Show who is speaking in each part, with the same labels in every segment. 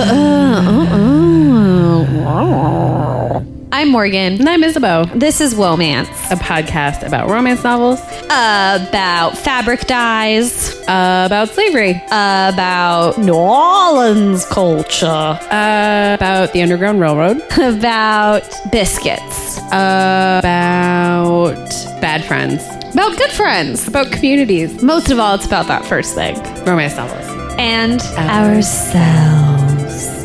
Speaker 1: Uh, uh, uh, I'm Morgan.
Speaker 2: And I'm Isabeau,
Speaker 1: This is Womance.
Speaker 2: a podcast about romance novels,
Speaker 1: About fabric dyes,
Speaker 2: about slavery,
Speaker 1: about New Orleans culture,
Speaker 2: about the Underground Railroad,
Speaker 1: about biscuits,
Speaker 2: about bad friends,
Speaker 1: about good friends.
Speaker 2: about communities,
Speaker 1: Most of all, it's about that first thing.
Speaker 2: romance novels.
Speaker 1: And ourselves.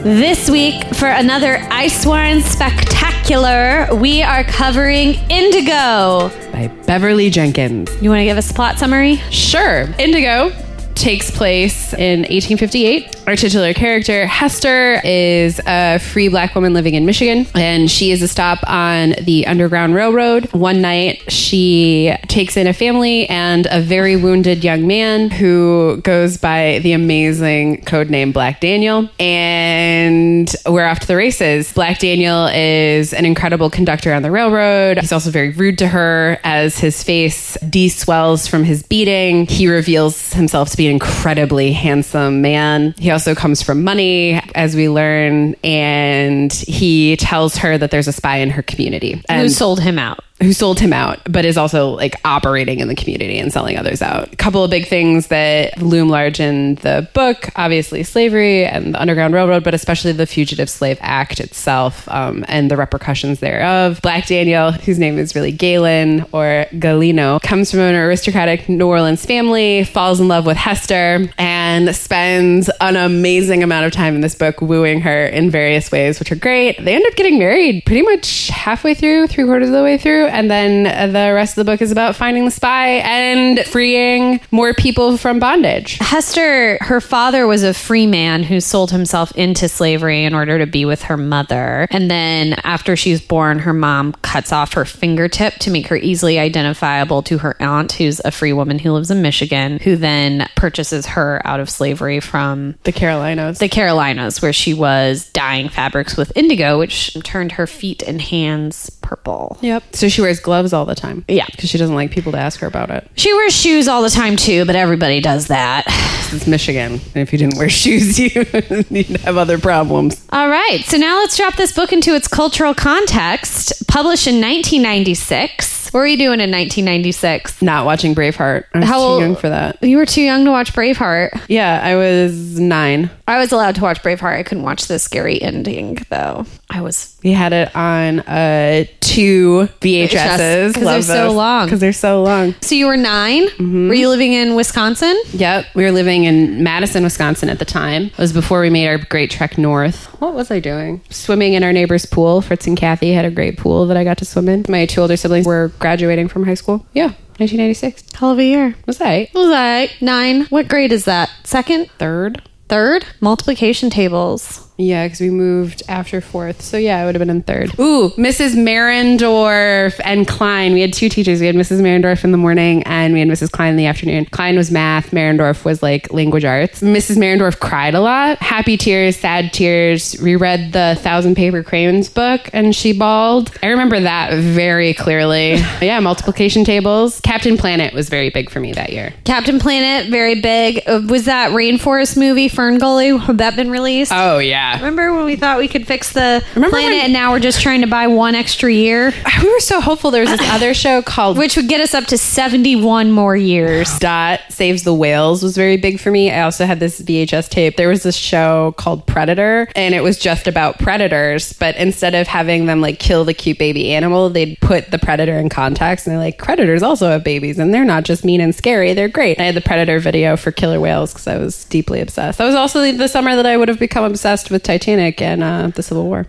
Speaker 1: This week, for another Ice Wine Spectacular, we are covering Indigo.
Speaker 2: By Beverly Jenkins.
Speaker 1: You want to give us a plot summary?
Speaker 2: Sure. Indigo takes place in 1858. Our titular character, Hester, is a free black woman living in Michigan, and she is a stop on the Underground Railroad. One night, she takes in a family and a very wounded young man who goes by the amazing code name Black Daniel. And we're off to the races. Black Daniel is an incredible conductor on the railroad. He's also very rude to her as his face de-swells from his beating. He reveals himself to be an incredibly handsome man. He also comes from money, as we learn, and he tells her that there's a spy in her community.
Speaker 1: Who sold him out?
Speaker 2: Who sold him out, but is also like operating in the community and selling others out. A couple of big things that loom large in the book obviously, slavery and the Underground Railroad, but especially the Fugitive Slave Act itself um, and the repercussions thereof. Black Daniel, whose name is really Galen or Galino, comes from an aristocratic New Orleans family, falls in love with Hester, and spends an amazing amount of time in this book wooing her in various ways, which are great. They end up getting married pretty much halfway through, three quarters of the way through, and then the rest of the book is about finding the spy and freeing more people from bondage.
Speaker 1: Hester, her father was a free man who sold himself into slavery in order to be with her mother. And then after she's born, her mom cuts off her fingertip to make her easily identifiable to her aunt, who's a free woman who lives in Michigan, who then purchases her out of slavery from
Speaker 2: The Carolinas.
Speaker 1: the Carolinas, where she was dyeing fabrics with indigo, which turned her feet and hands purple.
Speaker 2: Yep. So she wears gloves all the time.
Speaker 1: Yeah.
Speaker 2: Because she doesn't like people to ask her about it.
Speaker 1: She wears shoes all the time too, but everybody does that.
Speaker 2: It's Michigan. And if you didn't wear shoes, you would have other problems.
Speaker 1: All right, so now let's drop this book into its cultural context. Published in 1996. What were you doing in 1996?
Speaker 2: Not watching Braveheart. I was
Speaker 1: How
Speaker 2: too
Speaker 1: old-
Speaker 2: young for that.
Speaker 1: You were too young to watch Braveheart.
Speaker 2: Yeah, I was nine.
Speaker 1: I was allowed to watch Braveheart. I couldn't watch the scary ending though. I was
Speaker 2: We had it on uh, two VHSs.
Speaker 1: 'cause they're so long.
Speaker 2: Because they're so long.
Speaker 1: So you were 9 Were you living in Wisconsin?
Speaker 2: Yep. We were living in Madison, Wisconsin at the time. It was before we made our great trek north. What was I doing? Swimming in our neighbor's pool. Fritz and Kathy had a great pool that I got to swim in. My two older siblings were graduating from high school. Yeah. 1996.
Speaker 1: Hell of a year.
Speaker 2: Was I
Speaker 1: was I? Nine. What grade is that? Second?
Speaker 2: third?
Speaker 1: Third? Multiplication tables.
Speaker 2: Yeah, because we moved after fourth. So yeah, I would have been in third. Ooh, Mrs. Marendorf and Klein. We had two teachers. We had Mrs. Marendorf in the morning and we had Mrs. Klein in the afternoon. Klein was math. Marendorf was like language arts. Mrs. Marendorf cried a lot. Happy tears, sad tears. Reread the Thousand Paper Cranes book and she bawled. I remember that very clearly. yeah, multiplication tables. Captain Planet was very big for me that year.
Speaker 1: Captain Planet, very big. Uh, Was that rainforest movie Fern Gully? Had that been released?
Speaker 2: Oh yeah.
Speaker 1: Remember when we thought we could fix the
Speaker 2: Remember
Speaker 1: planet
Speaker 2: when-
Speaker 1: and now we're just trying to buy one extra year?
Speaker 2: We were so hopeful there was this other show called
Speaker 1: Which would get us up to 71 more years.
Speaker 2: Dot Saves the Whales was very big for me. I also had this VHS tape. There was this show called Predator, and it was just about predators. But instead of having them like kill the cute baby animal, they'd put the predator in context, and they're like, predators also have babies, and they're not just mean and scary. They're great. I had the Predator video for Killer Whales because I was deeply obsessed. That was also the- the summer that I would have become obsessed with Titanic and uh, the Civil War.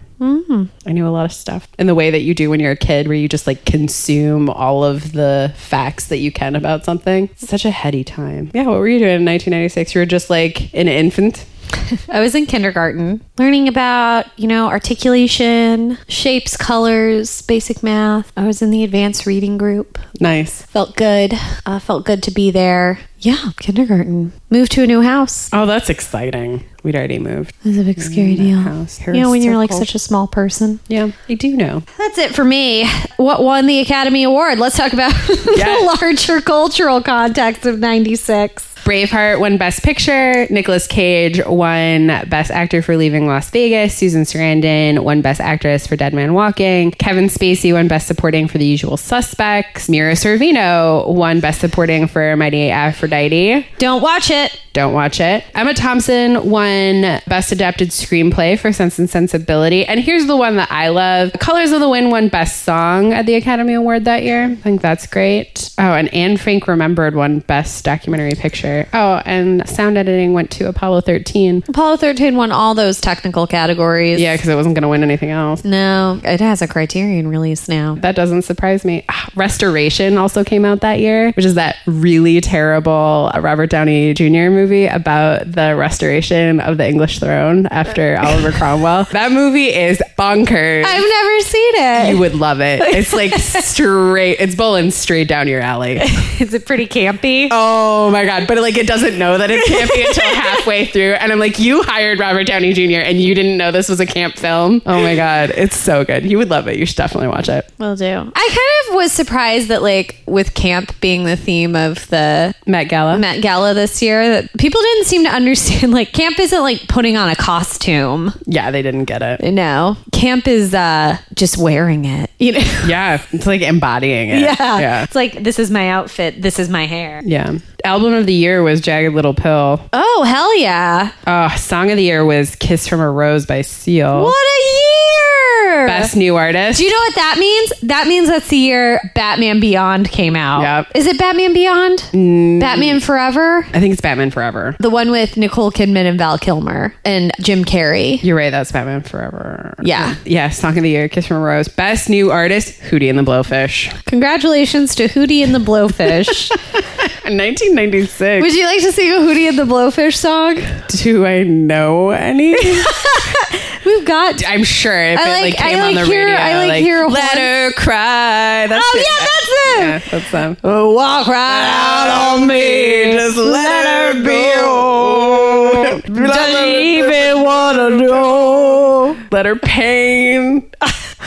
Speaker 2: I knew a lot of stuff in the way that you do when you're a kid, where you just like consume all of the facts that you can about something. Such a heady time. Yeah, what were you doing in 1996? You were just like an infant.
Speaker 1: I was in kindergarten learning about, you know, articulation, shapes, colors, basic math. I was in the advanced reading group.
Speaker 2: Nice.
Speaker 1: Felt good. Uh, felt good to be there. Yeah, kindergarten. Moved to a new house.
Speaker 2: Oh, that's exciting. We'd already moved.
Speaker 1: Was a big mm,
Speaker 2: scary
Speaker 1: deal.
Speaker 2: house.
Speaker 1: You know, when you're like such a small person.
Speaker 2: Yeah, I do know.
Speaker 1: That's it for me. What won the Academy Award? Let's talk about
Speaker 2: Yes.
Speaker 1: the larger cultural context of 96.
Speaker 2: Braveheart won Best Picture. Nicolas Cage won Best Actor for Leaving Las Vegas. Susan Sarandon won Best Actress for Dead Man Walking. Kevin Spacey won Best Supporting for The Usual Suspects. Mira Sorvino won Best Supporting for Mighty Aphrodite.
Speaker 1: Don't watch it.
Speaker 2: Don't watch it. Emma Thompson won Best Adapted Screenplay for Sense and Sensibility. And here's the one that I love Colors of the Wind won Best Song at the Academy Award that year. I think that's great. Oh, and Anne Frank Remembered won Best Documentary Picture. Oh, and sound editing went to Apollo 13.
Speaker 1: Apollo 13 won all those technical categories.
Speaker 2: Yeah, because it wasn't going to win anything else.
Speaker 1: No, it has a criterion release now.
Speaker 2: That doesn't surprise me. Ah, Restoration also came out that year, which is that really terrible Robert Downey Jr. movie about the restoration of the English throne after Oliver Cromwell. That movie is bonkers.
Speaker 1: I've never seen it.
Speaker 2: you would love it. It's like straight, it's bowling straight down your alley.
Speaker 1: Is it pretty campy?
Speaker 2: Oh my God. But like it doesn't know that it can't be until halfway through. And I'm like, you hired Robert Downey Jr. and you didn't know this was a camp film. Oh my God. It's so good. You would love it. You should definitely watch it.
Speaker 1: Will do. I kind of was surprised that, like, with camp being the theme of the
Speaker 2: Met Gala.
Speaker 1: Met Gala this year, that people didn't seem to understand. Like, camp isn't like putting on a costume.
Speaker 2: Yeah, they didn't get it.
Speaker 1: No, camp is uh just wearing it. You know.
Speaker 2: Yeah, it's like embodying it.
Speaker 1: Yeah.
Speaker 2: Yeah.
Speaker 1: It's like this is my outfit. This is my hair.
Speaker 2: Yeah. Album of the year was Jagged Little Pill.
Speaker 1: Oh hell yeah!
Speaker 2: Uh, song of the year was Kiss from a Rose by Seal.
Speaker 1: What a year!
Speaker 2: Best new artist.
Speaker 1: Do you know what that means? That means that's the year Batman Beyond came out.
Speaker 2: Yep.
Speaker 1: Is it Batman Beyond? Batman Forever?
Speaker 2: I think it's Batman Forever.
Speaker 1: The one with Nicole Kidman and Val Kilmer and Jim Carrey.
Speaker 2: You're right, that's Batman Forever.
Speaker 1: Yeah.
Speaker 2: Yeah, Song of the Year, Kiss from a Rose. Best new artist, Hootie and the Blowfish.
Speaker 1: Congratulations to Hootie and the Blowfish.
Speaker 2: 1996.
Speaker 1: Would you like to sing a Hootie and the Blowfish song?
Speaker 2: Do I know any?
Speaker 1: We've got.
Speaker 2: I'm sure if
Speaker 1: I
Speaker 2: it
Speaker 1: like-
Speaker 2: like came
Speaker 1: I
Speaker 2: on
Speaker 1: like
Speaker 2: the
Speaker 1: hear-
Speaker 2: radio.
Speaker 1: I like hear a
Speaker 2: Let her cry. That's
Speaker 1: Oh,
Speaker 2: it.
Speaker 1: yeah, that's it.
Speaker 2: Yeah, that's them.
Speaker 1: Walk right out on me.
Speaker 2: Just let her
Speaker 1: go. Doesn't even want to know.
Speaker 2: Let her pain.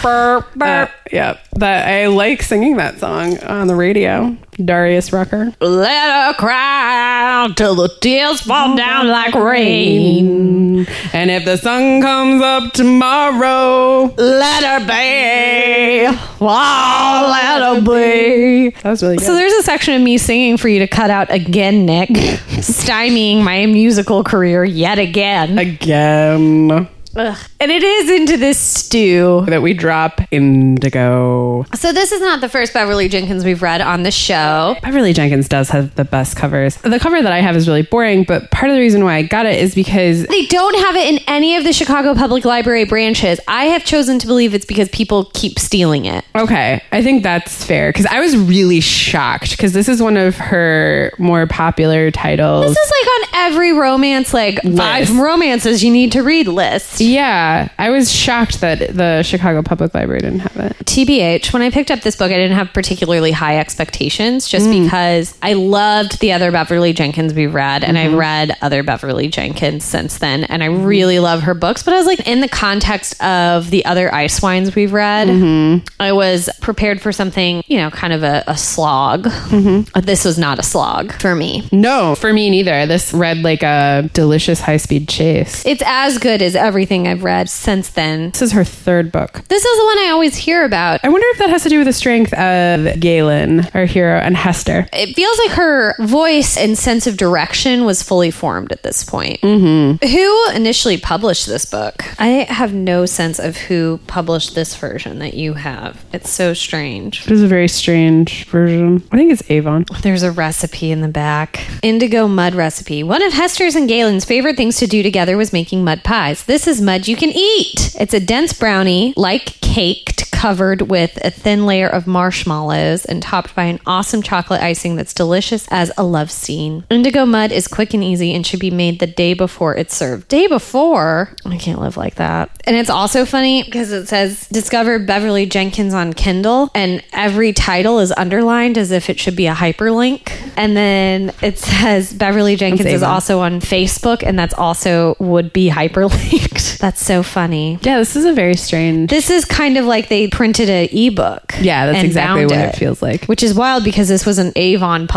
Speaker 1: Burp, burp.
Speaker 2: Uh, yeah, that I like singing that song on the radio. Darius Rucker.
Speaker 1: Let her cry till the tears fall down like rain.
Speaker 2: And if the sun comes up tomorrow,
Speaker 1: Let her be. Oh, let her be.
Speaker 2: that was really good.
Speaker 1: So there's a section of me singing for you to cut out again, Nick. Stymieing my musical career yet again.
Speaker 2: Again,
Speaker 1: Ugh. And it is into this stew.
Speaker 2: that we drop Indigo.
Speaker 1: So this is not the first Beverly Jenkins we've read on the show.
Speaker 2: Beverly Jenkins does have the best covers. The cover that I have is really boring, but part of the reason why I got it is because
Speaker 1: They don't have it in any of the Chicago Public Library branches. I have chosen to believe it's because people keep stealing it.
Speaker 2: Okay, I think that's fair because I was really shocked because this is one of her more popular titles.
Speaker 1: This is like on every romance, like five romances you need to read list.
Speaker 2: Yeah, I was shocked that the Chicago Public Library didn't have it.
Speaker 1: TBH, when I picked up this book, I didn't have particularly high expectations just mm. because I loved the other Beverly Jenkins we've read, and I've mm-hmm. read other Beverly Jenkins since then, and I really mm-hmm. love her books. But I was like, in the context of the other Ice Wines we've read, mm-hmm. I was prepared for something, you know, kind of a, a slog. Uh, this was not a slog for me.
Speaker 2: No, for me neither. This read like a delicious high speed chase.
Speaker 1: It's as good as everything I've read since then.
Speaker 2: This is her third book.
Speaker 1: This is the one I always hear about.
Speaker 2: I wonder if that has to do with the strength of Galen, our hero, and Hester.
Speaker 1: it feels like her voice and sense of direction was fully formed at this point. Mm-hmm. Who initially published this book? I have no sense of who published this version that you have. It's so strange.
Speaker 2: It is a very strange version. I think it's Avon.
Speaker 1: There's a recipe in the back. Indigo mud recipe. One of Hester's and Galen's favorite things to do together was making mud pies. This is mud you can eat. It's a dense brownie, like caked, covered with a thin layer of marshmallows and topped by an awesome chocolate icing that's delicious as a love scene. Indigo mud is quick and easy and should be made the day before it's served. Day before? I can't live like that. And it's also funny because it says discover Beverly Jenkins on Kindle and every title is underlined as if it should be a hyperlink. And then it says Beverly Jenkins is also on Facebook and that's also would be hyperlinked. that's so funny.
Speaker 2: Yeah, this is a very strange.
Speaker 1: This is kind of like they printed an ebook.
Speaker 2: Yeah, that's exactly what it feels like.
Speaker 1: Which is wild because this was an Avon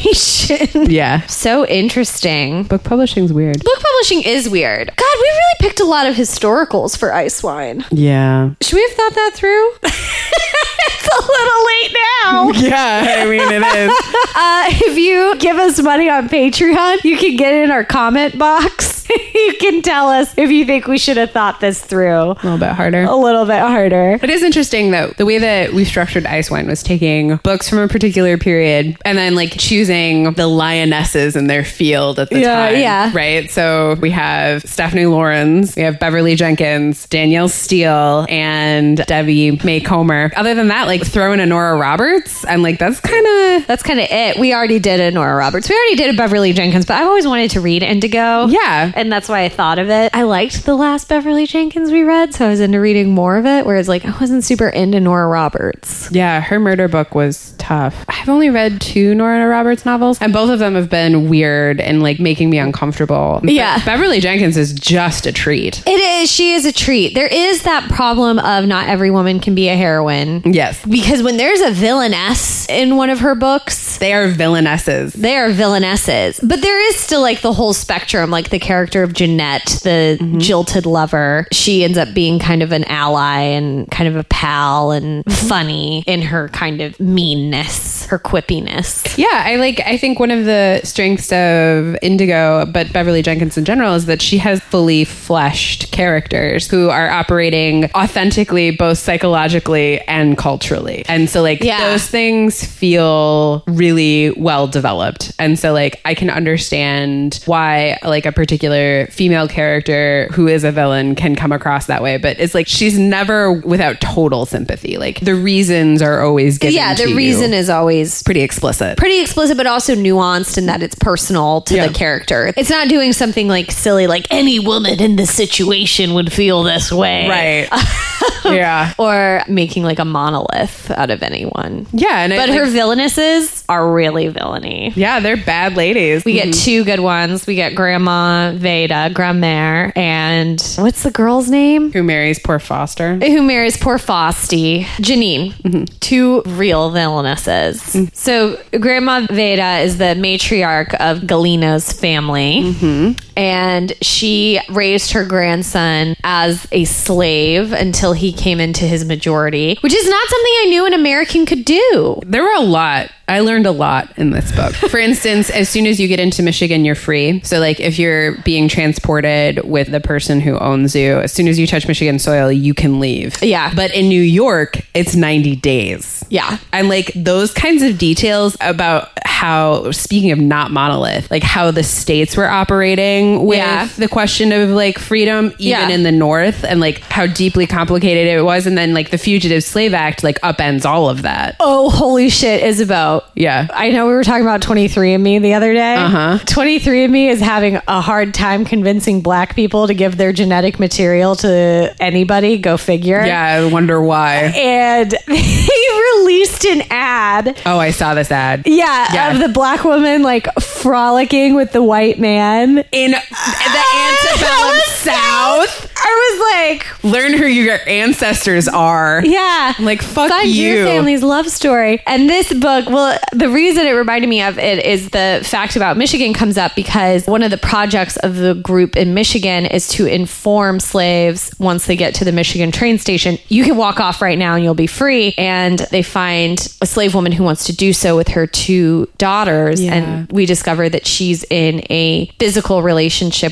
Speaker 1: publication.
Speaker 2: Yeah.
Speaker 1: so interesting.
Speaker 2: Book publishing's weird.
Speaker 1: Book publishing is weird. God, we really picked a lot of historicals for Ice Wine.
Speaker 2: Yeah.
Speaker 1: Should we have thought that through? it's a little late now.
Speaker 2: Yeah, I mean it is.
Speaker 1: Uh, if you give us money on Patreon, you can get in our comment box. you can tell us if you think we should have thought this through
Speaker 2: A little bit harder.
Speaker 1: a little bit harder.
Speaker 2: It is interesting though. The way that we structured Ice Wine was taking books from a particular period and then like choosing the lionesses in their field at the
Speaker 1: Yeah,
Speaker 2: time.
Speaker 1: yeah.
Speaker 2: Right. So we have Stephanie Laurens, we have Beverly Jenkins, Danielle Steel, and Debbie Macomber. Other than that, like throw in a Nora Roberts, and like that's kind of
Speaker 1: That's kind of it. We already did a Nora Roberts. We already did a Beverly Jenkins, but I've always wanted to read Indigo.
Speaker 2: Yeah.
Speaker 1: And that's why I thought of it. I liked the last Beverly Jenkins we read, so I was into reading more of it, whereas like I wasn't super into Nora Roberts.
Speaker 2: Yeah, her murder book was tough. I've only read two Nora Roberts novels, and both of them have been weird and like making me uncomfortable. But
Speaker 1: Yeah.
Speaker 2: Beverly Jenkins is just a treat.
Speaker 1: It is. She is a treat. There is that problem of not every woman can be a heroine.
Speaker 2: Yes.
Speaker 1: Because when there's a villainess in one of her books,
Speaker 2: They are villainesses.
Speaker 1: they are villainesses. But there is still like the whole spectrum, like the character of Jeanette, the mm-hmm. Jilted lover. She ends up being kind of an ally and kind of a pal and funny in her kind of meanness, her quippiness.
Speaker 2: Yeah, I like I think one of the strengths of Indigo, but Beverly Jenkins in general is that she has fully fleshed characters who are operating authentically both psychologically and culturally. And so like
Speaker 1: Yeah.
Speaker 2: those things feel really well developed. And so like I can understand why like a particular female character who is a villain can come across that way, but it's like she's never without total sympathy. Like the reasons are always given
Speaker 1: Yeah, the
Speaker 2: to you.
Speaker 1: reason is always
Speaker 2: pretty explicit.
Speaker 1: pretty explicit, but also nuanced in that it's personal to
Speaker 2: Yeah.
Speaker 1: the character. It's not doing something like silly, like any woman in this situation would feel this way.
Speaker 2: Right. yeah.
Speaker 1: Or making like a monolith out of anyone.
Speaker 2: Yeah. And
Speaker 1: But
Speaker 2: it,
Speaker 1: her
Speaker 2: like,
Speaker 1: villainesses are really villainy.
Speaker 2: yeah, they're bad ladies.
Speaker 1: We get mm-hmm. two good ones. We get Grandma Veda, Grandmère, and what's the girl's name?
Speaker 2: who marries poor Foster.
Speaker 1: who marries poor Fosty, Janine, mm-hmm. two real villainesses. Mm-hmm. So Grandma Veda is the matriarch of Galino's family, and she raised her grandson as a slave until he came into his majority, which is not something I knew an American could do.
Speaker 2: There were a lot. I learned a lot in this book. For instance, as soon as you get into Michigan, you're free. So, like, if you're being transported with the person who owns you, as soon as you touch Michigan soil, you can leave.
Speaker 1: Yeah.
Speaker 2: But in New York, it's 90 days.
Speaker 1: Yeah.
Speaker 2: And like those kinds of details about how, speaking of not monolith, like how the states were operating with
Speaker 1: Yeah.
Speaker 2: the question of like freedom, even
Speaker 1: Yeah.
Speaker 2: in the North, and like how deeply complicated it was. And then like the Fugitive Slave Act like upends all of that.
Speaker 1: Oh, holy shit, Isabel.
Speaker 2: Yeah.
Speaker 1: I know we were talking about 23andMe the other day.
Speaker 2: Uh-huh.
Speaker 1: 23andMe is having a hard time convincing black people to give their genetic material to anybody. Go figure.
Speaker 2: Yeah, I wonder why.
Speaker 1: And they released an ad.
Speaker 2: Oh, I saw this ad.
Speaker 1: Yeah,
Speaker 2: Yeah.
Speaker 1: of the black woman like frolicking with the white man.
Speaker 2: In the antebellum South.
Speaker 1: I was like,
Speaker 2: Learn who your ancestors are.
Speaker 1: yeah.
Speaker 2: I'm Like, fuck
Speaker 1: Find
Speaker 2: you.
Speaker 1: your family's love story. And this book, well, the reason it reminded me of it is the fact about Michigan comes up because one of the projects of the group in Michigan is to inform slaves once they get to the Michigan train station, you can walk off right now and you'll be free. And they find a slave woman who wants to do so with her two daughters.
Speaker 2: Yeah.
Speaker 1: And we discover that she's in a physical relationship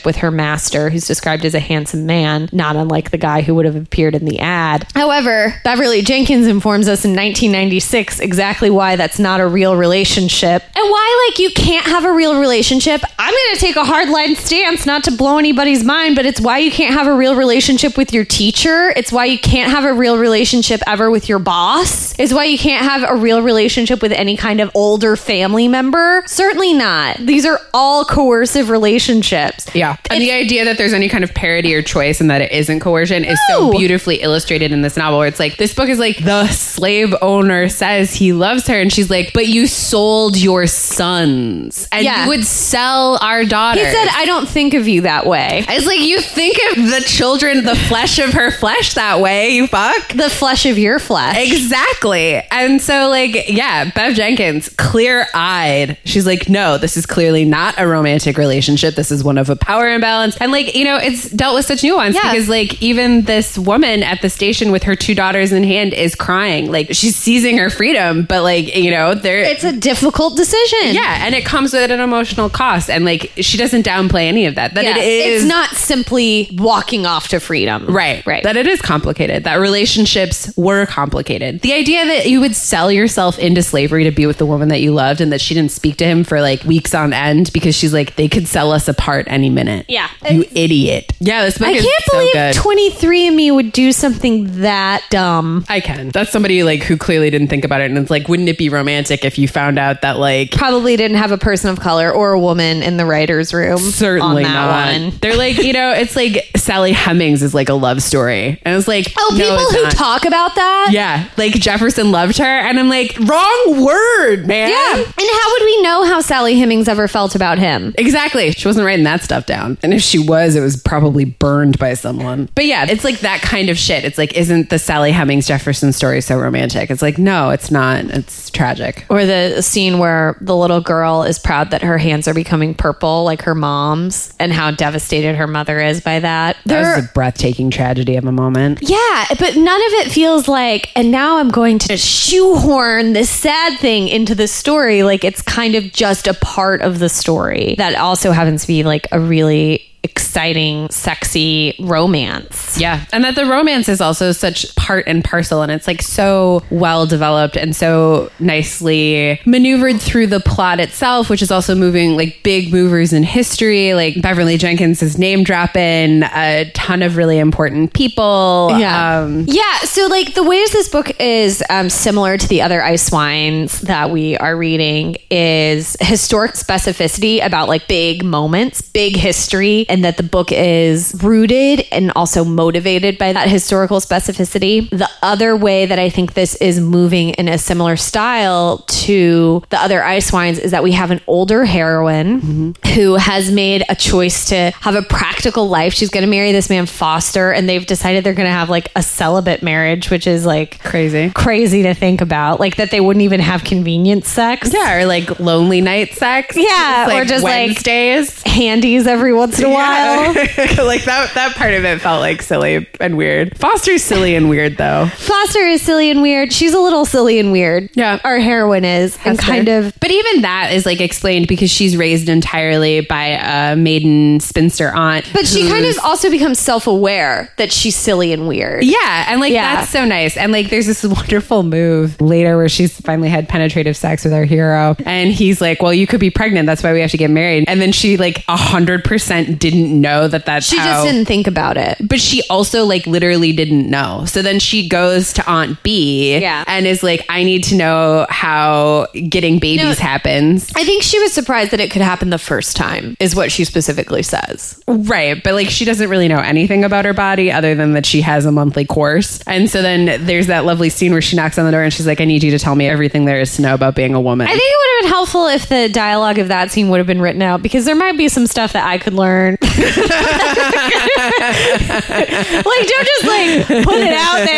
Speaker 1: with her master, who's described as a handsome man, not unlike the guy who would have appeared in the ad. However, Beverly Jenkins informs us in 1996 exactly why that's not a real relationship and why, like, you can't have a real relationship. I'm going to take a hard line stance, not to blow anybody's mind, but it's why you can't have a real relationship with your teacher. It's why you can't have a real relationship ever with your boss. is why you can't have a real relationship with any kind of older family member. Certainly not. These are all coercive relationships.
Speaker 2: Yeah. And the idea that there's any kind of parody or choice and that it isn't coercion is so beautifully illustrated in this novel where it's like, this book is like, the slave owner says he loves her. And she's like, but you sold your sons and
Speaker 1: Yeah.
Speaker 2: you would sell our daughter.
Speaker 1: He said, I don't think of you that way.
Speaker 2: it's like, you think of the children, the flesh of her flesh that way, you fuck.
Speaker 1: The flesh of your flesh.
Speaker 2: Exactly. And so, like, yeah, Bev Jenkins, clear eyed. She's like, no, this is clearly not a romantic relationship. This is one of a power imbalance. And, like, you know, it's dealt with such nuance
Speaker 1: Yeah.
Speaker 2: because, like, even this woman at the station with her two daughters in hand is crying. Like, she's seizing her freedom, but, like, you know, there.
Speaker 1: It's a difficult decision.
Speaker 2: yeah, and it comes with an emotional cost. And, like, she doesn't downplay any of that. That
Speaker 1: Yeah,
Speaker 2: it is.
Speaker 1: it's not simply walking off to freedom.
Speaker 2: Right,
Speaker 1: Right.
Speaker 2: That it is complicated. That relationships were complicated. The idea that you would sell yourself into slavery to be with the woman that you loved, and that she didn't speak to him for like weeks on end because she's like, they could sell us apart any minute.
Speaker 1: Yeah.
Speaker 2: you idiot. Yeah, this book
Speaker 1: I
Speaker 2: is
Speaker 1: can't
Speaker 2: so
Speaker 1: believe
Speaker 2: good.
Speaker 1: 23andMe would do something that dumb.
Speaker 2: I can. That's somebody like who clearly didn't think about it, and it's like, wouldn't it be romantic if you found out that like
Speaker 1: Probably didn't have a person of color or a woman in the writer's room.
Speaker 2: certainly
Speaker 1: on that
Speaker 2: not?
Speaker 1: one.
Speaker 2: They're like, you know, it's like Sally Hemings is like a love story, and it's like,
Speaker 1: Oh,
Speaker 2: no,
Speaker 1: people
Speaker 2: it's
Speaker 1: who
Speaker 2: not.
Speaker 1: talk about that?
Speaker 2: Yeah, like Jefferson loved her, and I'm like, wrong word, man.
Speaker 1: Yeah. And how would we know how Sally Hemings ever felt about him?
Speaker 2: Exactly. She wasn't writing that stuff down. And if she was, it was probably burned by someone. But yeah, it's like that kind of shit. It's like, isn't the Sally Hemings Jefferson story so romantic? It's like, no, it's not. It's tragic.
Speaker 1: Or the scene where the little girl is proud that her hands are becoming purple like her mom's and how devastated her mother is by that.
Speaker 2: That was a breathtaking tragedy of a moment.
Speaker 1: Yeah, but none of it feels like, and now I'm going to shoehorn this sad thing into the story. Like it's kind of just a part of the story that also happens to be like a really exciting, sexy romance.
Speaker 2: Yeah. And that the romance is also such part and parcel. And it's like so well developed and so nicely maneuvered through the plot itself, which is also moving like big movers in history. Like Beverly Jenkins is name dropping a ton of really important people.
Speaker 1: Yeah.
Speaker 2: Um,
Speaker 1: yeah. So, like, the ways this book is um, similar to the other Ice Wines that we are reading is historic specificity about like big moments, big history, and that the book is rooted and also motivated by that historical specificity. The other way that I think this is moving in a similar style to the other Ice Wines is that we have an older heroine mm-hmm. who has made a choice to have a practical life. She's going to marry this man Foster, and they've decided they're going to have like a celibate marriage, which is like
Speaker 2: Crazy.
Speaker 1: crazy to think about. Like that they wouldn't even have convenience sex.
Speaker 2: Yeah, or like lonely night sex.
Speaker 1: Yeah,
Speaker 2: It's
Speaker 1: or just, like,
Speaker 2: Wednesdays.
Speaker 1: Handies every once in a while.
Speaker 2: like that that part of it felt like silly and weird. Foster's silly and weird though.
Speaker 1: Foster is silly and weird. She's a little silly and weird.
Speaker 2: Yeah.
Speaker 1: Our heroine is. And kind of
Speaker 2: But even that is like explained because she's raised entirely by a maiden spinster aunt.
Speaker 1: but she kind of also becomes self-aware that she's silly and weird.
Speaker 2: Yeah, and like
Speaker 1: Yeah.
Speaker 2: that's so nice. And like there's this wonderful move later where she's finally had penetrative sex with our hero. And he's like, Well, you could be pregnant, that's why we have to get married. And then she like a hundred percent didn't know that that's
Speaker 1: She
Speaker 2: how-
Speaker 1: just didn't think about it.
Speaker 2: but she also like literally didn't know. So then she goes to Aunt B
Speaker 1: Yeah.
Speaker 2: and is like, I need to know how getting babies
Speaker 1: No.
Speaker 2: happens.
Speaker 1: I think she was surprised that it could happen the first time, is what she specifically says.
Speaker 2: Right. But like she doesn't really know anything about her body other than that she has a monthly course. And so then there's that lovely scene where she knocks on the door and she's like, I need you to tell me everything there is to know about being a woman.
Speaker 1: I think it would have been helpful if the dialogue of that scene would have been written out because there might be some stuff that I could learn. like, don't just like put it out there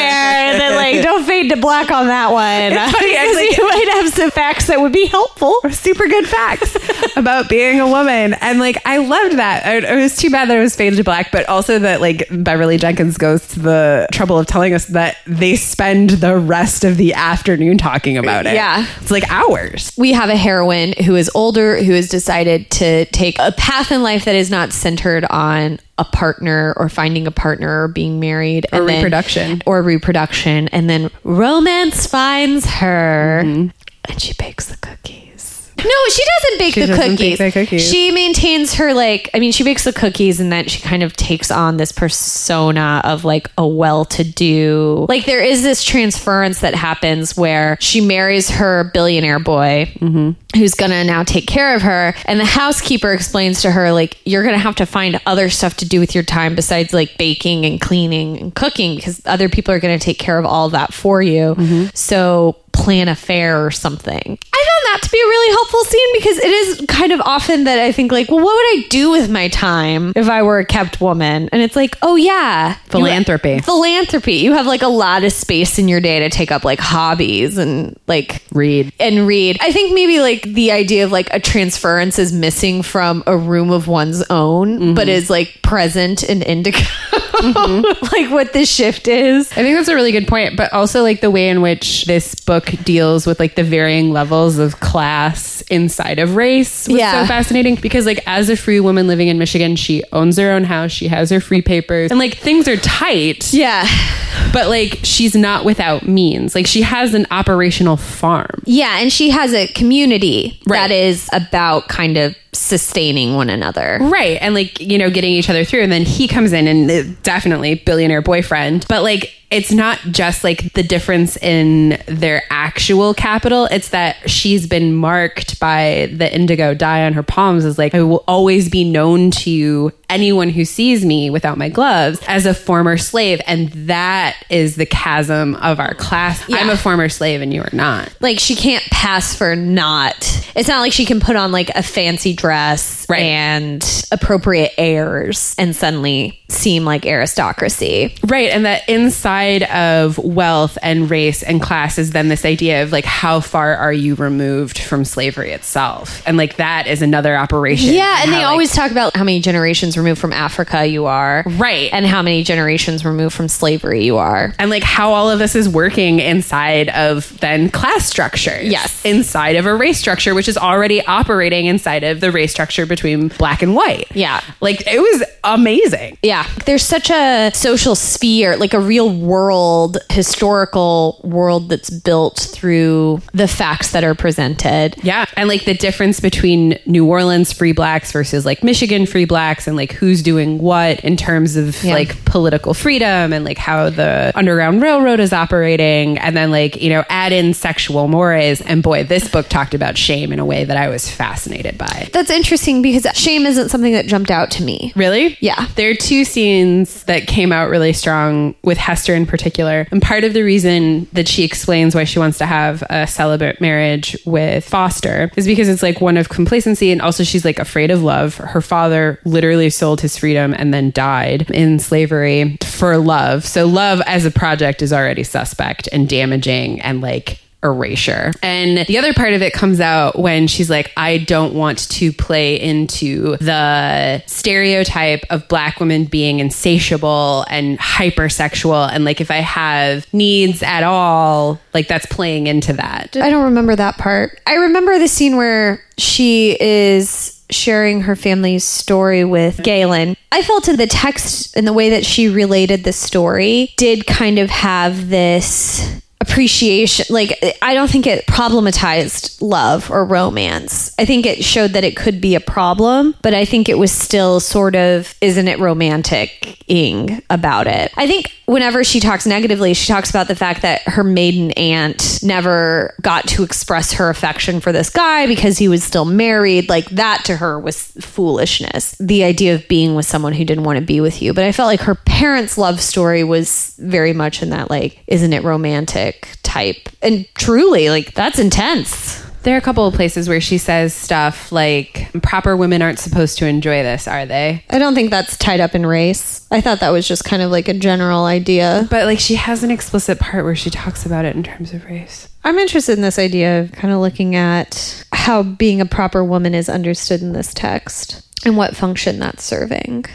Speaker 1: and then like don't fade to black on that one.
Speaker 2: funny, I
Speaker 1: because
Speaker 2: think-
Speaker 1: you might have some facts that would be helpful.
Speaker 2: super good facts about being a woman. And like, I loved that. It, it was too bad that it was faded to black, but also that like Beverly Jenkins goes to the trouble of telling us that they spend the rest of the afternoon talking about it.
Speaker 1: Yeah.
Speaker 2: It's like hours.
Speaker 1: We have a heroine who is older who has decided to take a path in life that is not centered on a partner or finding a partner or being married
Speaker 2: Or
Speaker 1: and then-
Speaker 2: reproduction.
Speaker 1: or reproduction. And then romance finds her. Mm-hmm. And she bakes the cookies No, she doesn't bake
Speaker 2: She
Speaker 1: the
Speaker 2: doesn't
Speaker 1: cookies.
Speaker 2: bake the cookies.
Speaker 1: She maintains her like I mean she bakes the cookies and then she kind of takes on this persona of like a well-to-do. Like there is this transference that happens where she marries her billionaire boy mm-hmm. who's going to now take care of her and the housekeeper explains to her like you're going to have to find other stuff to do with your time besides like baking and cleaning and cooking because other people are going to take care of all that for you. Mm-hmm. So plan a fair or something. I found that to be a really helpful scene because it is kind of often that I think like, well, what would I do with my time if I were a kept woman? And it's like, oh yeah,
Speaker 2: Philanthropy.
Speaker 1: You, philanthropy. You have like a lot of space in your day to take up like hobbies and like
Speaker 2: Read.
Speaker 1: and read. I think maybe like the idea of like a transference is missing from a room of one's own, but mm-hmm. is like present in indigo. like what this shift is.
Speaker 2: I think that's a really good point, but also like the way in which this book deals with like the varying levels of class inside of race was
Speaker 1: Yeah.
Speaker 2: so fascinating because like as a free woman living in Michigan, she owns her own house, she has her free papers, and like things are tight.
Speaker 1: Yeah.
Speaker 2: But like she's not without means. Like she has an operational farm.
Speaker 1: Yeah, and she has a community
Speaker 2: Right.
Speaker 1: that is about kind of sustaining one another.
Speaker 2: Right. And like, you know, getting each other through. And then he comes in and uh, definitely billionaire boyfriend. But like, it's not just like the difference in their actual capital. It's that she's been marked by the indigo dye on her palms as like, I will always be known to anyone who sees me without my gloves as a former slave. And that is the chasm of our class.
Speaker 1: Yeah.
Speaker 2: I'm a former slave and you are not.
Speaker 1: Like she can't pass for not. It's not like she can put on like a fancy dress
Speaker 2: Right.
Speaker 1: and appropriate airs and suddenly seem like aristocracy.
Speaker 2: Right. And that inside of wealth and race and class is then this idea of like, how far are you removed from slavery itself? And like, that is another operation.
Speaker 1: Yeah, and
Speaker 2: how,
Speaker 1: they
Speaker 2: like-
Speaker 1: always talk about how many generations removed from Africa you are.
Speaker 2: Right.
Speaker 1: And how many generations removed from slavery you are.
Speaker 2: and like how all of this is working inside of then class structure.
Speaker 1: Yes.
Speaker 2: Inside of a race structure, which is already operating inside of the race structure between black and white.
Speaker 1: Yeah.
Speaker 2: Like it was amazing.
Speaker 1: Yeah. There's such a social sphere, like a real world, historical world that's built through the facts that are presented.
Speaker 2: Yeah. And like the difference between New Orleans free blacks versus like Michigan free blacks and like who's doing what in terms of
Speaker 1: Yeah.
Speaker 2: like political freedom and like how the Underground Railroad is operating. And then like, you know, add in sexual mores. And boy, this book talked about shame in a way that I was fascinated by.
Speaker 1: That's interesting because shame isn't something that jumped out to me.
Speaker 2: Really?
Speaker 1: Yeah.
Speaker 2: There are two scenes that came out really strong with Hester in particular. And part of the reason that she explains why she wants to have a celibate marriage with Foster is because it's like one of complacency and also she's like afraid of love. Her father literally sold his freedom and then died in slavery for love. So love as a project is already suspect and damaging and like erasure. And the other part of it comes out when she's like, I don't want to play into the stereotype of black women being insatiable and hypersexual. And like, if I have needs at all, like that's playing into that.
Speaker 1: I don't remember that part. I remember the scene where she is sharing her family's story with Galen. I felt in the text and the way that she related the story did kind of have this appreciation like i don't think it problematized love or romance. I think it showed that it could be a problem but i think it was still sort of isn't it romantic ing about it? I think whenever she talks negatively she talks about the fact that her maiden aunt never got to express her affection for this guy because he was still married. Like that to her was foolishness. The idea of being with someone who didn't want to be with you. But i felt like her parents love story was very much in that like isn't it romantic type. And truly like that's intense.
Speaker 2: There are a couple of places where she says stuff like, proper women aren't supposed to enjoy this, are they?
Speaker 1: i don't think that's tied up in race. I thought that was just kind of like a general idea.
Speaker 2: But like, she has an explicit part where she talks about it in terms of race.
Speaker 1: i'm interested in this idea of kind of looking at how being a proper woman is understood in this text and what function that's serving